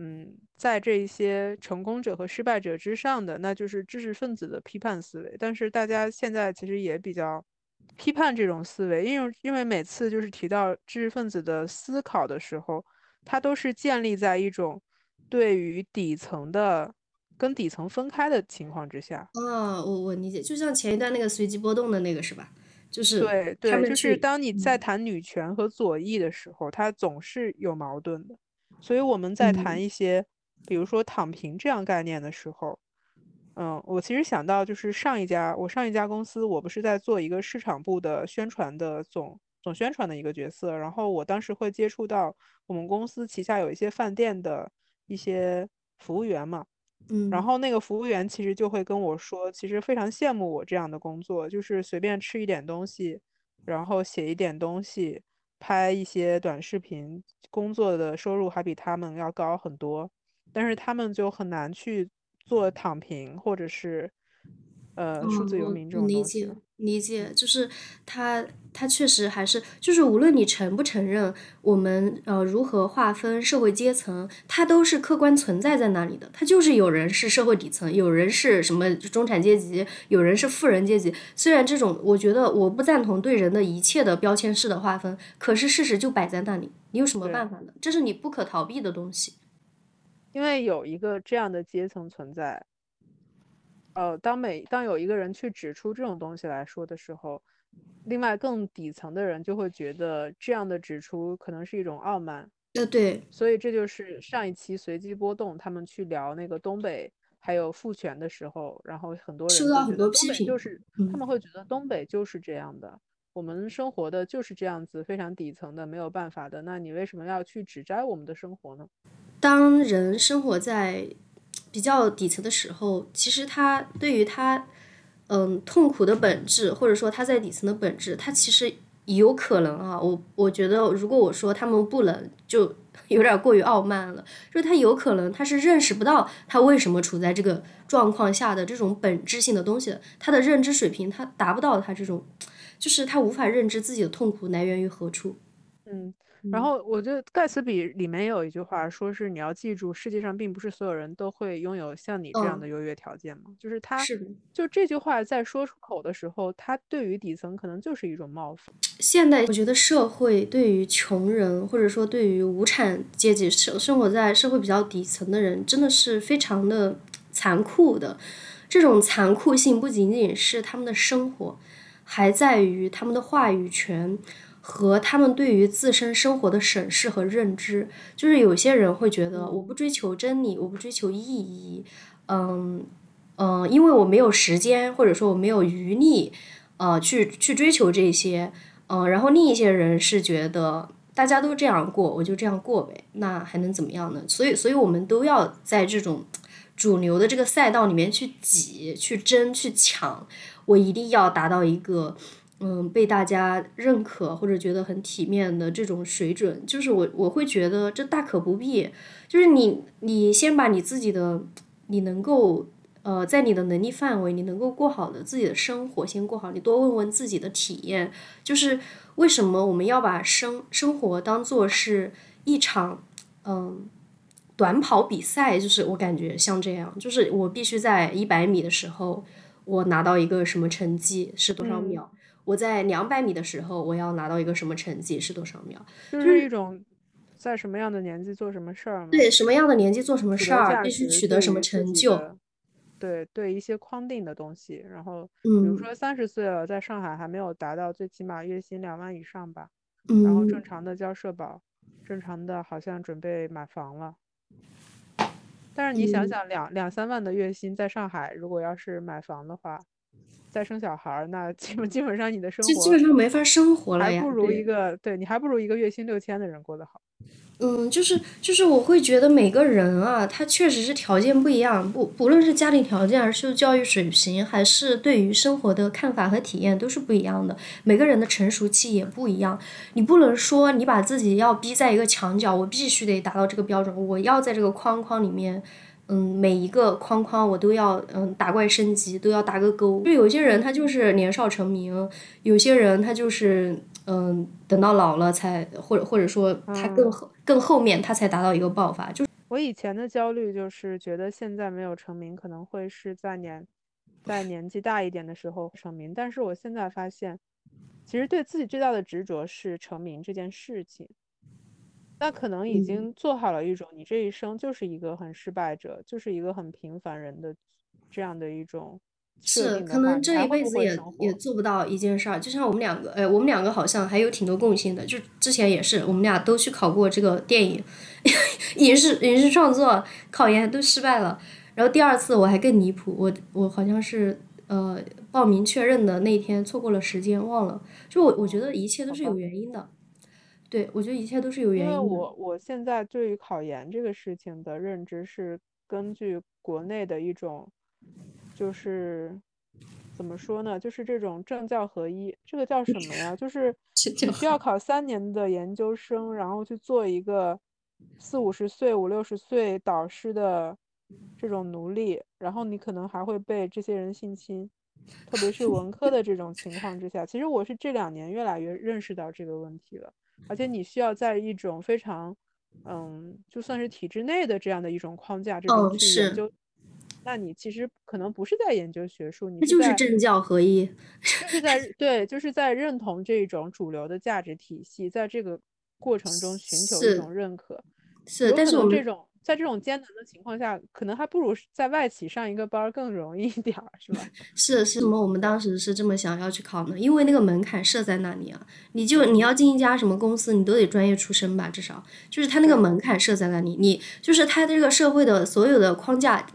嗯，在这一些成功者和失败者之上的，那就是知识分子的批判思维。但是大家现在其实也比较批判这种思维，因为因为每次就是提到知识分子的思考的时候。它都是建立在一种对于底层的跟底层分开的情况之下。啊，我我理解，就像前一段那个随机波动的那个是吧？就是对对，就是当你在谈女权和左翼的时候，它总是有矛盾的。所以我们在谈一些，比如说躺平这样概念的时候，嗯，我其实想到就是上一家我上一家公司，我不是在做一个市场部的宣传的总。总宣传的一个角色，然后我当时会接触到我们公司旗下有一些饭店的一些服务员嘛，嗯，然后那个服务员其实就会跟我说，其实非常羡慕我这样的工作，就是随便吃一点东西，然后写一点东西，拍一些短视频，工作的收入还比他们要高很多，但是他们就很难去做躺平或者是。呃，数字游民这种理解理解，就是他他确实还是就是无论你承不承认，我们呃如何划分社会阶层，它都是客观存在在那里的。它就是有人是社会底层，有人是什么中产阶级，有人是富人阶级。虽然这种我觉得我不赞同对人的一切的标签式的划分，可是事实就摆在那里，你有什么办法呢？这是你不可逃避的东西。因为有一个这样的阶层存在。呃，当每当有一个人去指出这种东西来说的时候，另外更底层的人就会觉得这样的指出可能是一种傲慢。呃，对，所以这就是上一期随机波动他们去聊那个东北还有父权的时候，然后很多人受到很多批评，就是他们会觉得东北就是这样的，我们生活的就是这样子，非常底层的，没有办法的。那你为什么要去指摘我们的生活呢？当人生活在比较底层的时候，其实他对于他，嗯，痛苦的本质，或者说他在底层的本质，他其实有可能啊。我我觉得，如果我说他们不能，就 有点过于傲慢了。就是他有可能他是认识不到他为什么处在这个状况下的这种本质性的东西的，他的认知水平他达不到他这种。就是他无法认知自己的痛苦来源于何处，嗯，然后我觉得盖茨比里面有一句话，说是你要记住，世界上并不是所有人都会拥有像你这样的优越条件嘛。就是他，就这句话在说出口的时候，他对于底层可能就是一种冒犯。现代我觉得社会对于穷人，或者说对于无产阶级生生活在社会比较底层的人，真的是非常的残酷的。这种残酷性不仅仅是他们的生活。还在于他们的话语权和他们对于自身生活的审视和认知。就是有些人会觉得，我不追求真理，我不追求意义，嗯嗯，因为我没有时间，或者说我没有余力，呃，去去追求这些，嗯。然后另一些人是觉得，大家都这样过，我就这样过呗，那还能怎么样呢？所以，所以我们都要在这种主流的这个赛道里面去挤、去争、去抢。我一定要达到一个，嗯，被大家认可或者觉得很体面的这种水准，就是我我会觉得这大可不必。就是你你先把你自己的，你能够呃在你的能力范围，你能够过好的自己的生活先过好。你多问问自己的体验，就是为什么我们要把生生活当做是一场嗯短跑比赛？就是我感觉像这样，就是我必须在一百米的时候。我拿到一个什么成绩是多少秒？我在两百米的时候，我要拿到一个什么成绩是多少秒？就是一种在什么样的年纪做什么事儿对，什么样的年纪做什么事儿，必须取得什么成就？对对，一些框定的东西。然后，比如说三十岁了，在上海还没有达到最起码月薪两万以上吧？然后正常的交社保，正常的好像准备买房了。但是你想想，两两三万的月薪在上海，如果要是买房的话，再生小孩儿，那基本基本上你的生活基本上没法生活了呀。还不如一个对你还不如一个月薪六千的人过得好。嗯，就是就是，我会觉得每个人啊，他确实是条件不一样，不不论是家庭条件，还是教育水平，还是对于生活的看法和体验，都是不一样的。每个人的成熟期也不一样。你不能说你把自己要逼在一个墙角，我必须得达到这个标准，我要在这个框框里面，嗯，每一个框框我都要嗯打怪升级，都要打个勾。就有些人他就是年少成名，有些人他就是。嗯，等到老了才，或者或者说他更后更后面他才达到一个爆发。就我以前的焦虑就是觉得现在没有成名，可能会是在年在年纪大一点的时候成名。但是我现在发现，其实对自己最大的执着是成名这件事情。那可能已经做好了一种，你这一生就是一个很失败者，就是一个很平凡人的这样的一种。是，可能这一辈子也也做不到一件事儿。就像我们两个，哎，我们两个好像还有挺多共性的。就之前也是，我们俩都去考过这个电影、影视、影视创作考研，都失败了。然后第二次我还更离谱，我我好像是呃报名确认的那天错过了时间，忘了。就我我觉得一切都是有原因的。对，我觉得一切都是有原因的。因为我我现在对于考研这个事情的认知是根据国内的一种。就是怎么说呢？就是这种政教合一，这个叫什么呀？就 是你需要考三年的研究生，然后去做一个四五十岁、五六十岁导师的这种奴隶，然后你可能还会被这些人性侵，特别是文科的这种情况之下。其实我是这两年越来越认识到这个问题了，而且你需要在一种非常，嗯，就算是体制内的这样的一种框架之中去研究。那你其实可能不是在研究学术，你就是政教合一，就是在对，就是在认同这种主流的价值体系，在这个过程中寻求一种认可。是，但是我们这种在这种艰难的情况下，可能还不如在外企上一个班更容易一点儿，是吧？是，是什么？我们当时是这么想要去考呢？因为那个门槛设在那里啊，你就你要进一家什么公司，你都得专业出身吧，至少就是他那个门槛设在那里，你就是他这个社会的所有的框架。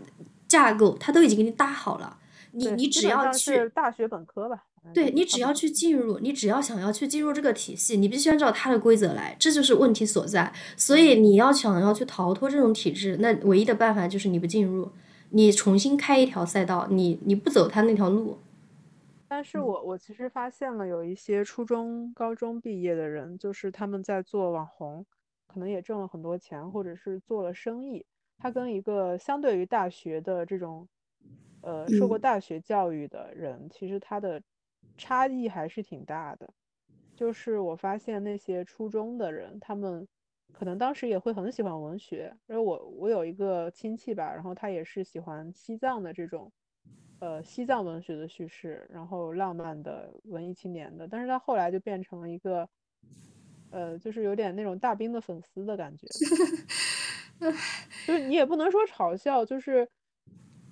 架构他都已经给你搭好了，你你只要去大学本科吧，对你只要去进入，你只要想要去进入这个体系，你必须按照它的规则来，这就是问题所在。所以你要想要去逃脱这种体制，那唯一的办法就是你不进入，你重新开一条赛道，你你不走他那条路。但是我我其实发现了有一些初中、高中毕业的人，就是他们在做网红，可能也挣了很多钱，或者是做了生意。他跟一个相对于大学的这种，呃，受过大学教育的人，其实他的差异还是挺大的。就是我发现那些初中的人，他们可能当时也会很喜欢文学，因为我我有一个亲戚吧，然后他也是喜欢西藏的这种，呃，西藏文学的叙事，然后浪漫的文艺青年的，但是他后来就变成了一个，呃，就是有点那种大兵的粉丝的感觉。就是你也不能说嘲笑，就是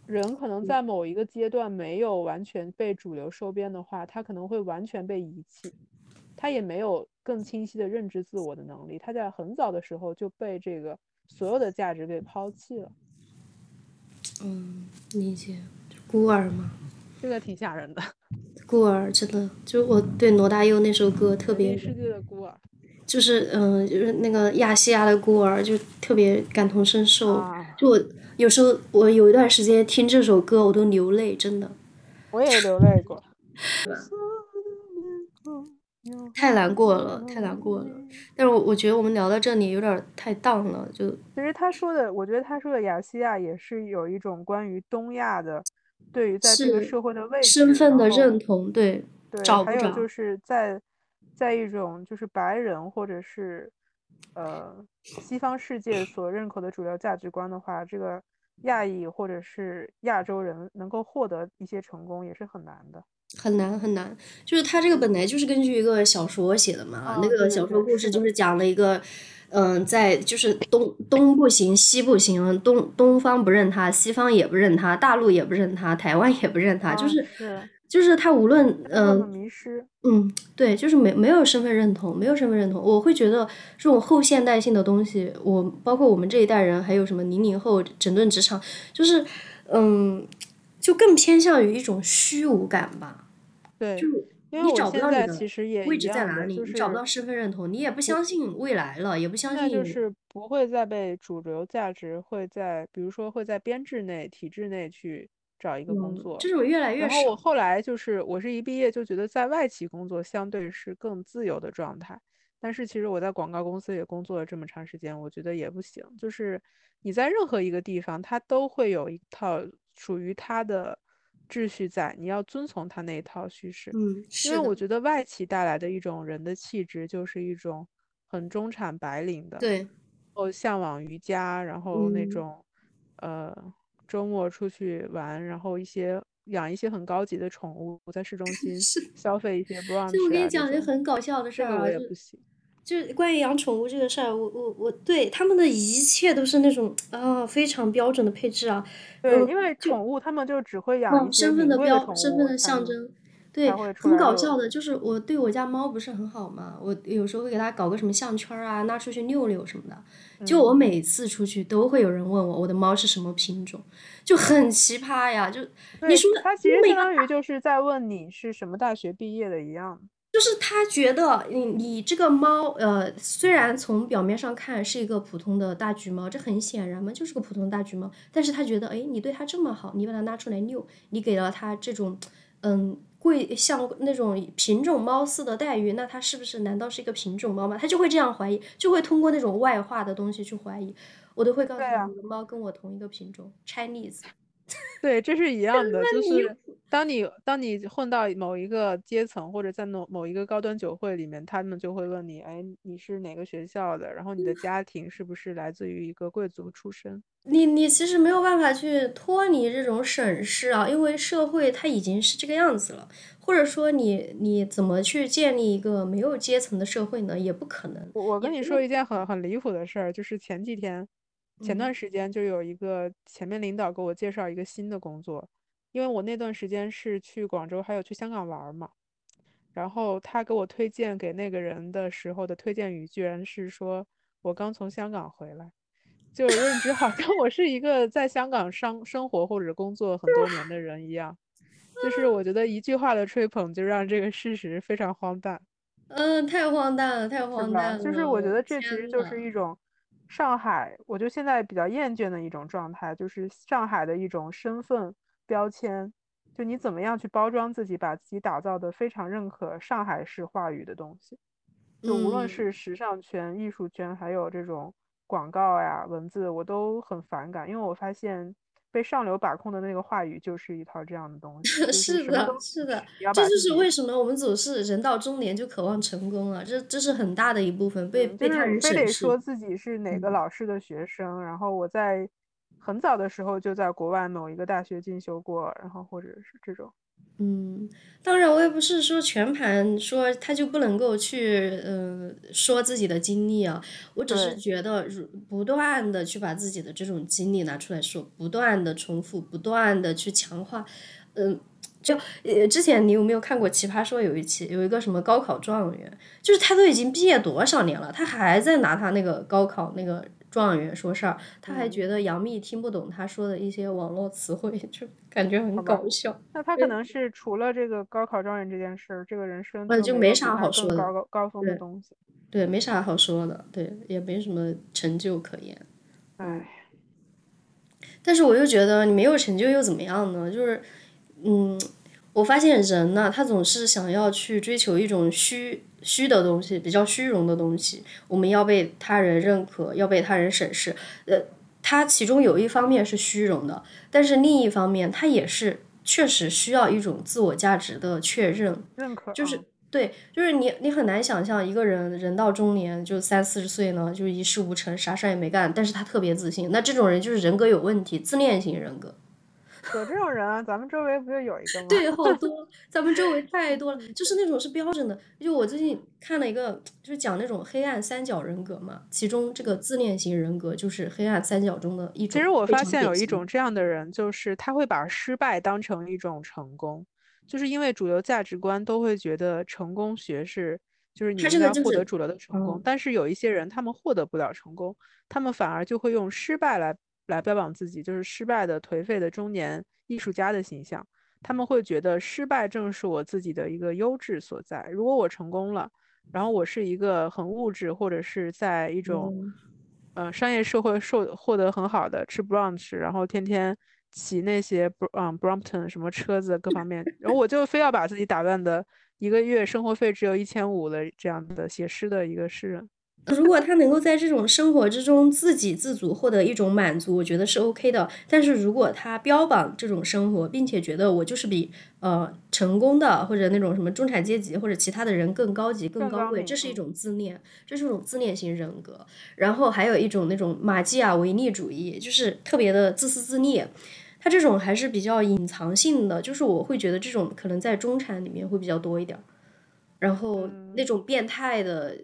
人可能在某一个阶段没有完全被主流收编的话，他可能会完全被遗弃，他也没有更清晰的认知自我的能力，他在很早的时候就被这个所有的价值给抛弃了。嗯，理解，孤儿嘛，这个挺吓人的。孤儿真的，就我对罗大佑那首歌特别。世界的孤儿。就是嗯，就是那个亚细亚的孤儿，就特别感同身受。就我有时候，我有一段时间听这首歌，我都流泪，真的。我也流泪过。太难过了，太难过了。但是我我觉得我们聊到这里有点太荡了，就。其实他说的，我觉得他说的亚细亚也是有一种关于东亚的，对于在这个社会的位置、身份的认同，对对，还有就是在。在一种就是白人或者是呃西方世界所认可的主要价值观的话，这个亚裔或者是亚洲人能够获得一些成功也是很难的，很难很难。就是他这个本来就是根据一个小说写的嘛，那个小说故事就是讲了一个，嗯，在就是东东不行西不行，东东方不认他，西方也不认他，大陆也不认他，台湾也不认他，就是。就是他无论嗯，嗯，对，就是没没有身份认同，没有身份认同。我会觉得这种后现代性的东西，我包括我们这一代人，还有什么零零后整顿职场，就是嗯，就更偏向于一种虚无感吧。对，就你找不到你的位置在哪里，你找不到身份认同，你也不相信未来了，也不相信。就是不会再被主流价值会在，比如说会在编制内、体制内去。找一个工作，这种越来越少。然后我后来就是，我是一毕业就觉得在外企工作相对是更自由的状态。但是其实我在广告公司也工作了这么长时间，我觉得也不行。就是你在任何一个地方，它都会有一套属于它的秩序在，你要遵从他那一套叙事。嗯，因为我觉得外企带来的一种人的气质，就是一种很中产白领的，对，哦，向往瑜伽，然后那种，呃。周末出去玩，然后一些养一些很高级的宠物，在市中 心消费一些 brunch。就我跟你讲一个很搞笑的事儿啊，就是关于养宠物这个事儿，我我我对他们的一切都是那种啊非常标准的配置啊。对，因为宠物他们就只会养身份的标，身份的象征。对，很搞笑的，就是我对我家猫不是很好嘛，我有时候会给它搞个什么项圈啊，拉出去遛遛什么的。就我每次出去都会有人问我，我的猫是什么品种，就很奇葩呀。就你说，它其实相当于就是在问你是什么大学毕业的一样。就是他觉得你你这个猫，呃，虽然从表面上看是一个普通的大橘猫，这很显然嘛，就是个普通大橘猫。但是他觉得，哎，你对它这么好，你把它拉出来遛，你给了它这种，嗯。贵像那种品种猫似的待遇，那它是不是难道是一个品种猫吗？他就会这样怀疑，就会通过那种外化的东西去怀疑。我都会告诉他，猫跟我同一个品种，Chinese。对，这是一样的，就是当你当你混到某一个阶层，或者在某某一个高端酒会里面，他们就会问你，哎，你是哪个学校的？然后你的家庭是不是来自于一个贵族出身？你你其实没有办法去脱离这种审视啊，因为社会它已经是这个样子了。或者说你你怎么去建立一个没有阶层的社会呢？也不可能。我我跟你说一件很很离谱的事儿，就是前几天。前段时间就有一个前面领导给我介绍一个新的工作，因为我那段时间是去广州还有去香港玩嘛，然后他给我推荐给那个人的时候的推荐语居然是说我刚从香港回来，就认知好像我是一个在香港生生活或者工作很多年的人一样，就是我觉得一句话的吹捧就让这个事实非常荒诞。嗯，太荒诞了，太荒诞了！就是我觉得这其实就是一种上海，我就现在比较厌倦的一种状态，就是上海的一种身份标签。就你怎么样去包装自己，把自己打造的非常认可上海式话语的东西，就无论嗯是时尚圈、艺术圈，还有这种广告呀、文字，我都很反感，因为我发现被上流把控的那个话语就是一套这样的东西，是是的，是的，这就是为什么我们总是人到中年就渴望成功了，这这是很大的一部分被嗯，被他人是非得。说自己是哪个嗯老师的学生，然后我在很早的时候就在国外某一个大学进修过，然后或者是这种，嗯，当然，我也不是说全盘说他就不能够去呃说自己的经历啊，我只是，觉得如不断的去把自己的这种经历拿出来说，不断的重复，不断的去强化，嗯、就呃之前你有没有看过《奇葩说》有一期有一个什么高考状元，就是他都已经毕业多少年了，他还在拿他那个高考那个状元说事儿，他还嗯，觉得杨幂听不懂他说的一些网络词汇，就感觉很，搞笑。那他可能是除了这个高考状元这件事儿，这个人生呃，就就没啥好说的，高高高峰的对东西，对，没啥好说的，对，也没什么成就可言。唉，但是我又觉得你没有成就又怎么样呢？就是，嗯，我发现人呢，他总是想要去追求一种虚虚的东西，比较虚荣的东西。我们要被他人认可，要被他人审视。呃，他其中有一方面是虚荣的，但是另一方面，他也是确实需要一种自我价值的确认。认可，就是嗯，对，就是你你很难想象一个人人到中年就三四十岁呢，就一事无成，啥事儿也没干，但是他特别自信，那这种人就是人格有问题，自恋型人格。有这种人啊，咱们周围不就有一个吗？对，好多，咱们周围太多了，就是那种是标准的。就我最近看了一个，就是讲那种黑暗三角人格嘛，其中这个自恋型人格就是黑暗三角中的一种，其实我发现有一。种这样的人，就是他会把失败当成一种成功，就是因为主流价值观都会觉得成功学是，就是你他应该获得主流的成功，嗯，但是有一些人他们获得不了成功，他们反而就会用失败来来标榜自己，就是失败的颓废的中年艺术家的形象，他们会觉得失败正是我自己的一个优质所在，如果我成功了。然后我是一个很物质，或者是在一种，嗯呃，商业社会受获得很好的，吃 brunch，然后天天骑那些嗯 Brompton 什么车子各方面，然后我就非要把自己打扮的一个月生活费只有一千五的这样的写诗的一个诗人。如果他能够在这种生活之中自给自足，获得一种满足，我觉得是 OK 的。但是如果他标榜这种生活，并且觉得我就是比呃成功的或者那种什么中产阶级或者其他的人更高级、更高贵，这是一种自恋，这是一种自恋型人格。然后还有一种那种马基雅维利主义，就是特别的自私自利。他这种还是比较隐藏性的，就是我会觉得这种可能在中产里面会比较多一点儿。然后那嗯种变态的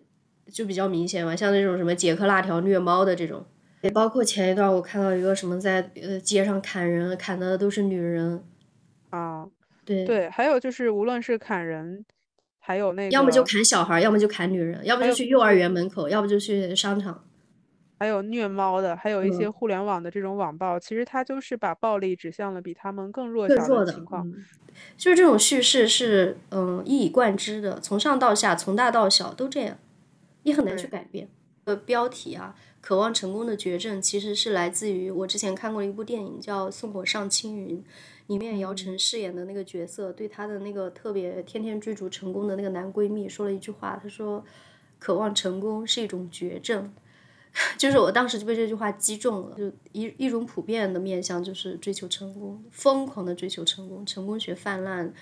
就比较明显嘛，像那种什么杰克辣条虐猫的这种，也包括前一段我看到一个什么在呃街上砍人，砍的都是女人，啊，对，对，还有就是无论是砍人，还有那要么就，砍小孩，要么就砍女人，要不就去幼儿园门口，要不就去商场，还有虐猫的，还有一些嗯，互联网的这种网暴，其实它就是把暴力指向了比他们更弱小的情况。嗯，就是这种叙事是嗯一以贯之的，从上到下，从大到小都这样，你很难去，改变。呃，标题啊，渴望成功的绝症其实是来自于我之前看过一部电影叫《送我上青云》，里面姚晨嗯，饰演的那个角色对她的那个特别天天追逐成功的那个男闺蜜说了一句话，他说：“渴望成功是一种绝症。”就是我当时就被这句话击中了，就一一种普遍的面向就是追求成功，疯狂的追求成功，成功学泛滥，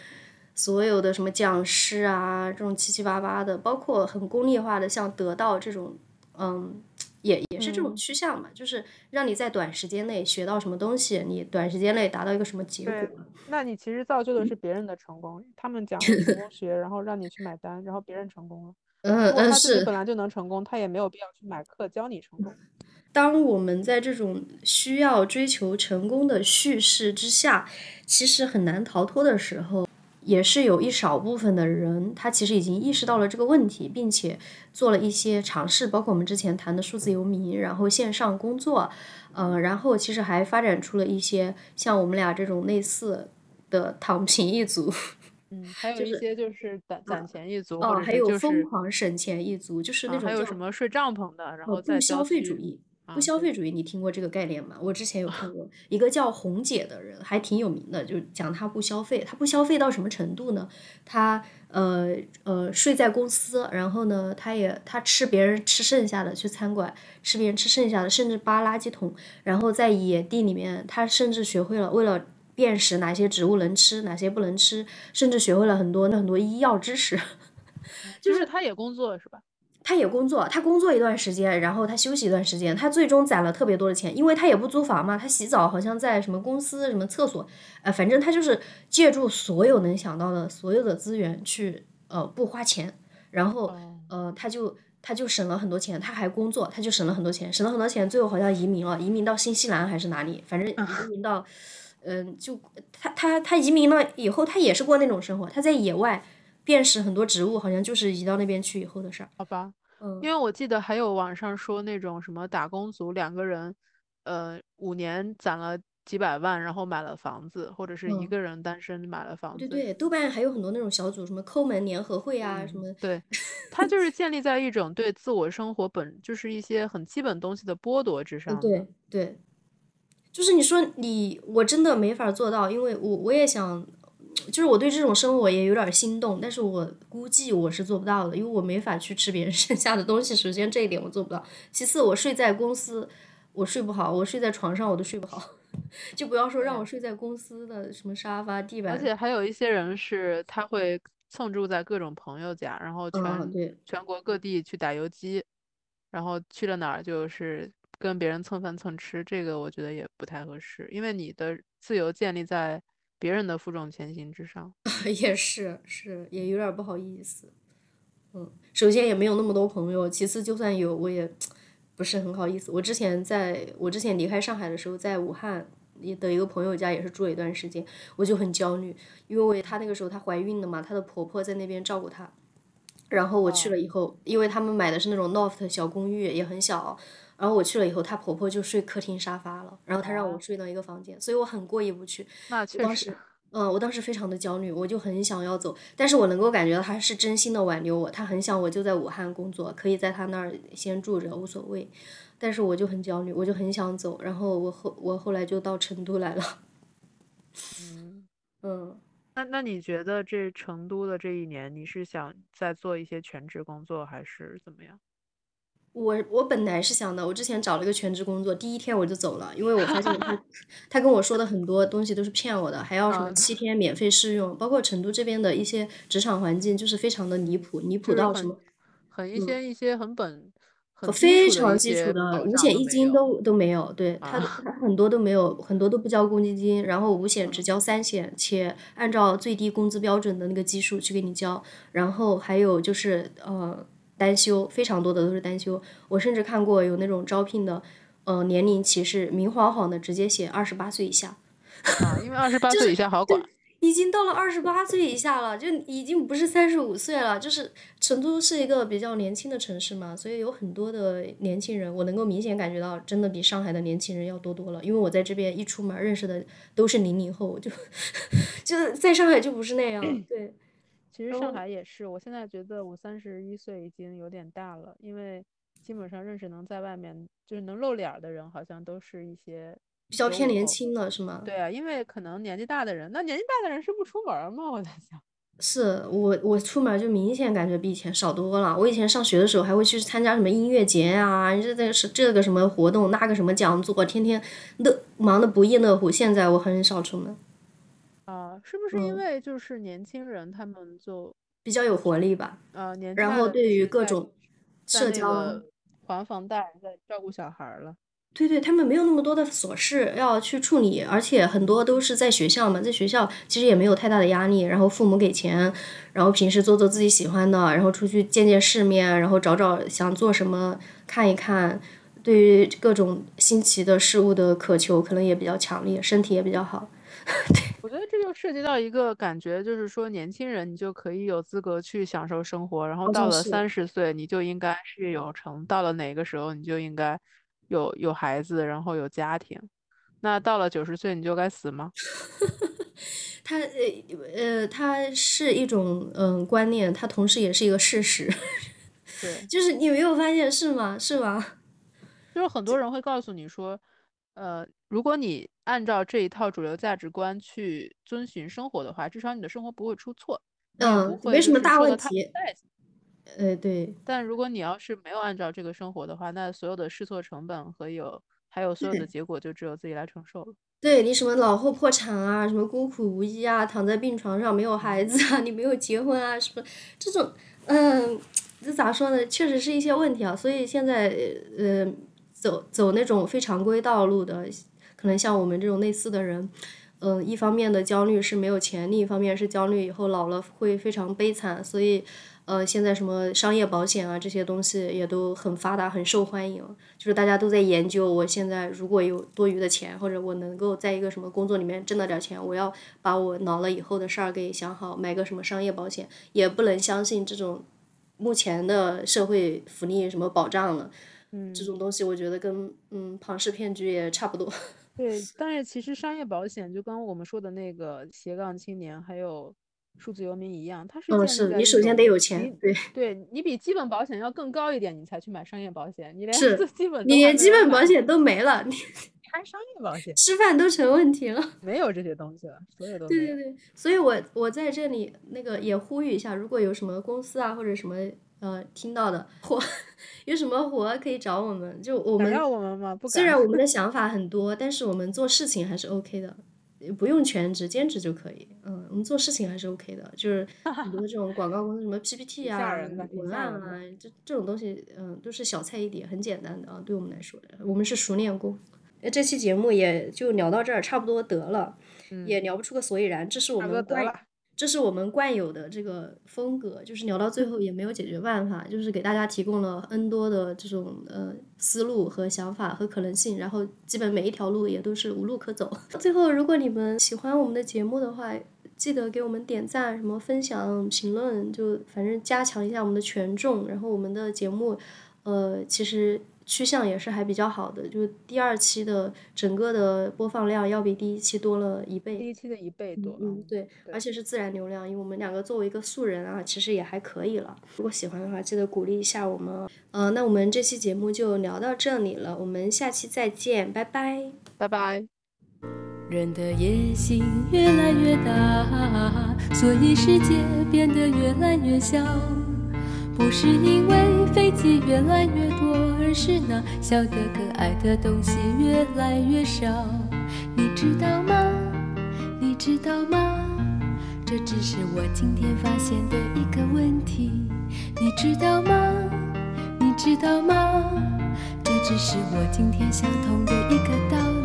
所有的什么讲师啊，这种七七八八的，包括很功利化的，像得到这种，嗯，也也是这种嗯，趋向嘛，就是让你在短时间内学到什么东西，你短时间内达到一个什么结果。那你其实造就的是别人的成功，他们讲了成功 学，然后让你去买单，然后别人成功了。嗯嗯，如果他自己是。本来就能成功，他也没有必要去买课教你成功。当我们在这种需要追求成功的叙事之下，其实很难逃脱的时候，也是有一少部分的人，他其实已经意识到了这个问题，并且做了一些尝试，包括我们之前谈的数字游民，然后线上工作，呃，然后其实还发展出了一些像我们俩这种类似的躺平一族。嗯，还有一些就是攒攒钱一族，哦，还有疯狂省钱一族，就是那啊，还有什么睡帐篷的，然呃后再不消费主义。不消费主义，你听过这个概念吗？我之前有看过一个叫红姐的人，还挺有名的，就讲她不消费，她不消费到什么程度呢？她呃呃睡在公司，然后呢，她也她吃别人吃剩下的，去餐馆吃别人吃剩下的，甚至扒垃圾桶，然后在野地里面，她甚至学会了为了辨识哪些植物能吃，哪些不能吃，甚至学会了很多很多医药知识。就是她也工作是吧？他也工作，他工作一段时间，然后他休息一段时间，他最终攒了特别多的钱，因为他也不租房嘛，他洗澡好像在什么公司什么厕所，呃，反正他就是借助所有能想到的所有的资源去呃不花钱，然后哦，呃他就他就省了很多钱，他还工作，他就省了很多钱，省了很多钱，最后好像移民了，移民到新西兰还是哪里，反正移民到，嗯、就他他他移民了以后，他也是过那种生活，他在野外辨识很多植物，好像就是移到那边去以后的事儿。好吧，嗯，因为我记得还有网上说那种什么打工族两个人，呃，五年攒了几百万，然后买了房子，或者是一嗯。个人单身买了房子。对对，豆瓣还有很多那种小组，什么抠门联合会啊，什嗯，么，对，它就是建立 在一种对自我生活本，就是一些很基本东西的剥夺之嗯，上。对对，就是你说你，我真的没法做到，因为我我也想，就是我对这种生活也有点儿心动，但是我估计我是做不到的，因为我没法去吃别人 剩下的东西。首先这一点我做不到，其次我睡在公司，我睡不好，我睡在床上我都睡不好，就不要说让我，睡在公司的什么沙发、地板，而且还有一些人是他会蹭住在各种朋友家，然后嗯，全对，全国各地去打游击，然后去了哪儿就是跟别人蹭饭蹭吃，这个我觉得也不太合适，因为你的自由建立在别人的负重前行之上。也是是，也有点不好意思。嗯，首先也没有那么多朋友，其次就算有，我也不是很好意思。我之前在我之前离开上海的时候，在武汉也的一个朋友家也是住了一段时间，我就很焦虑，因为她那个时候她怀孕了嘛，她的婆婆在那边照顾她。然后我去了哦，以后，因为他们买的是那种 loft 小公寓，也很小。然后我去了以后，她婆婆就睡客厅沙发了，然后她让我啊，睡到一个房间，所以我很过意不去。那确实，我当时，嗯，我当时非常的焦虑，我就很想要走，但是我能够感觉到她是真心的挽留我，她很想我就在武汉工作，可以在她那儿先住着，无所谓。但是我就很焦虑，我就很想走，然后我后我后来就到成都来了，嗯。嗯。那那你觉得这成都的这一年，你是想再做一些全职工作，还是怎么样？我我本来是想的，我之前找了一个全职工作，第一天我就走了，因为我发现他 他跟我说的很多东西都是骗我的，还要什么啊，七天免费试用，包括成都这边的一些职场环境就是非常的离谱，离谱到什么，很一些一些很本非常基础的五险一金都都没有，对，他啊。他很多都没有，很多都不交公积金，然后五险只嗯交三险，且按照最低工资标准的那个基数去给你交，然后还有就是呃单休，非常多的都是单休，我甚至看过有那种招聘的，呃年龄歧视，明晃晃的直接写二十八岁以下。啊，因为二十八 岁以下好管。已经到了二十八岁以下了，就已经不是三十五岁了。就是成都是一个比较年轻的城市嘛，所以有很多的年轻人，我能够明显感觉到，真的比上海的年轻人要多多了。因为我在这边一出门认识的都是零零后，就 就是在上海就不是那样。对，其实上海也是，我现在觉得我三十一岁已经有点大了，因为基本上认识能在外面就是能露脸的人，好像都是一些比较偏。年轻的，是吗？对啊，因为可能年纪大的人，那年纪大的人是不出门儿吗？我在想。是我我出门就明显感觉比以前少多了。我以前上学的时候还会去参加什么音乐节啊，这这个是这个什么活动，那个什么讲座，天天乐忙得不亦乐乎。现在我很少出门，啊，是不是因为就是年轻人他们就比较有活力吧。啊年纪然后对于各种社交，还房贷，在照顾小孩儿了。对对，他们没有那么多的琐事要去处理，而且很多都是在学校嘛，在学校其实也没有太大的压力，然后父母给钱，然后平时做做自己喜欢的，然后出去见见世面，然后找找想做什么看一看，对于各种新奇的事物的渴求可能也比较强烈，身体也比较好。我觉得这就涉及到一个感觉，就是说年轻人你就可以有资格去享受生活，然后到了三十岁你就应该事业有成，到了哪个时候你就应该有有孩子，然后有家庭。那到了九十岁你就该死吗？它呃呃，它是一种嗯观念，它同时也是一个事实。对，就是你没有发现是吗？是吗？就是很多人会告诉你说，呃，如果你按照这一套主流价值观去遵循生活的话，至少你的生活不会出错，嗯，没什么大问题。呃，对。但如果你要是没有按照这个生活的话，那所有的试错成本和有还有所有的 结果，就只有自己来承受了。对你什么老后破产啊，什么孤苦无依啊，躺在病床上没有孩子啊，你没有结婚啊，什么这种，嗯。这咋说呢？确实是一些问题啊，所以现在呃，走走那种非常规道路的，可能像我们这种类似的人，嗯，一方面的焦虑是没有钱，另一方面是焦虑以后老了会非常悲惨，所以呃，现在什么商业保险啊这些东西也都很发达，很受欢迎，就是大家都在研究，我现在如果有多余的钱，或者我能够在一个什么工作里面挣到点钱，我要把我老了以后的事儿给想好，买个什么商业保险，也不能相信这种。目前的社会福利什么保障了？嗯，这种东西我觉得跟嗯庞氏骗局也差不多。对，但是其实商业保险就跟我们说的那个斜杠青年还有数字游民一样，它是嗯是你首先得有钱，对对，你比基本保险要更高一点，你才去买商业保险。你连 基本你连基本保险都没了，你。开商业保险，吃饭都成问题了，没有这些东西了，所有都对对对，所以我我在这里那个也呼吁一下，如果有什么公司啊或者什么呃听到的活，有什么活可以找我们，就我们要我们吗？不虽然我们的想法很多，但是我们做事情还是 OK 的，不用全职，兼职就可以。嗯，我们做事情还是 OK 的，就是很多这种广告公司什么 PPT 啊、文案啊，这这种东西，嗯，都是小菜一碟，很简单的啊，对我们来说，我们是熟练工。这期节目也就聊到这儿，差不多得了，也聊不出个所以然。这是我们惯，这是我们惯有的这个风格，就是聊到最后也没有解决办法，就是给大家提供了 N 多的这种呃思路和想法和可能性，然后基本每一条路也都是无路可走。最后，如果你们喜欢我们的节目的话，记得给我们点赞、什么分享、评论，就反正加强一下我们的权重。然后我们的节目，呃，其实。趋向也是还比较好的，就第二期的整个的播放量要比第一期多了一倍，第一期的一倍多。嗯，对，而且是自然流量，因为我们两个作为一个素人啊，其实也还可以了。如果喜欢的话，记得鼓励一下我们。呃，那我们这期节目就聊到这里了，我们下期再见，拜拜，拜拜。人的野心越来越大，所以世界变得越来越小。不是因为飞机越来越是那小的可爱的东西越来越少。你知道吗？你知道吗？这只是我今天发现的一个问题。你知道吗？你知道吗？这只是我今天想通的一个道理。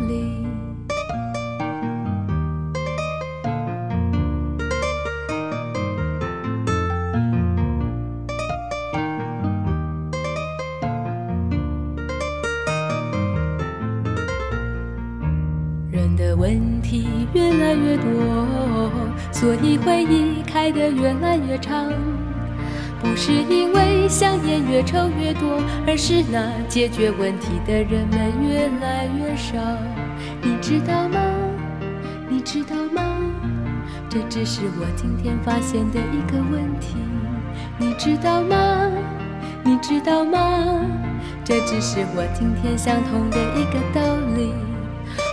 越来越多，所以回忆开得越来越长。不是因为香烟越抽越多，而是那解决问题的人们越来越少。你知道吗？你知道吗？这只是我今天发现的一个问题。你知道吗？你知道吗？这只是我今天想通的一个道理。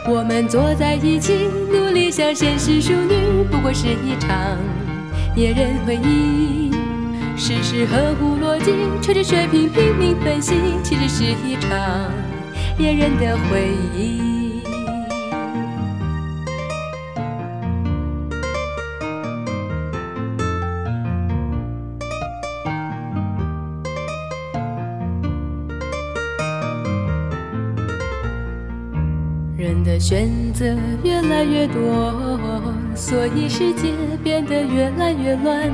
我们坐在一起，努力向现实淑女，不过是一场野人回忆。事事合乎逻辑，吹着水平拼命分析，其实是一场野人的回忆。选择越来越多，所以世界变得越来越乱。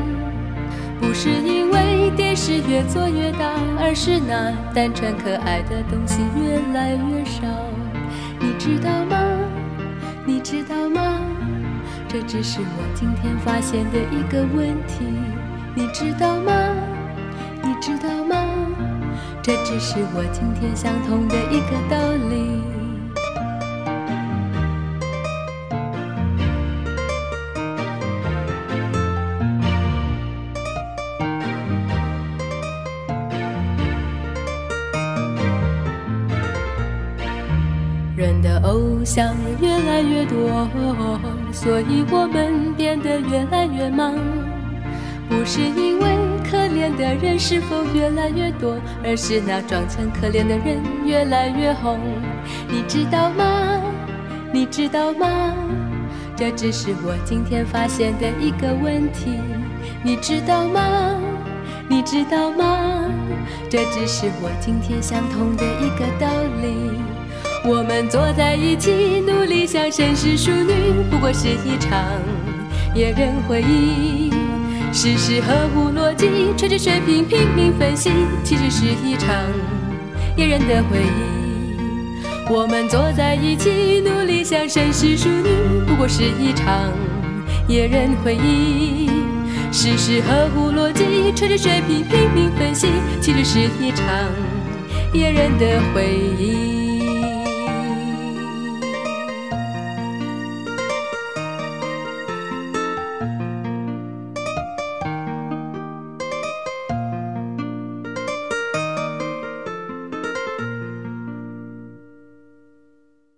不是因为电视越做越大，而是那单纯可爱的东西越来越少。你知道吗？你知道吗？这只是我今天发现的一个问题。你知道吗？你知道吗？这只是我今天想通的一个道理。想越来越多，所以我们变得越来越忙。不是因为可怜的人是否越来越多，而是那装成可怜的人越来越红。你知道吗？你知道吗？这只是我今天发现的一个问题。你知道吗？你知道吗？这只是我今天想通的一个道理。我们坐在一起努力像绅士淑女，不过是一场野人回忆。事事合乎逻辑，吹着水平拼命分析，其实是一场野人的回忆。我们坐在一起努力像绅士淑女，不过是一场野人回忆。事事合乎逻辑，吹着水平拼命分析，其实是一场野人的回忆。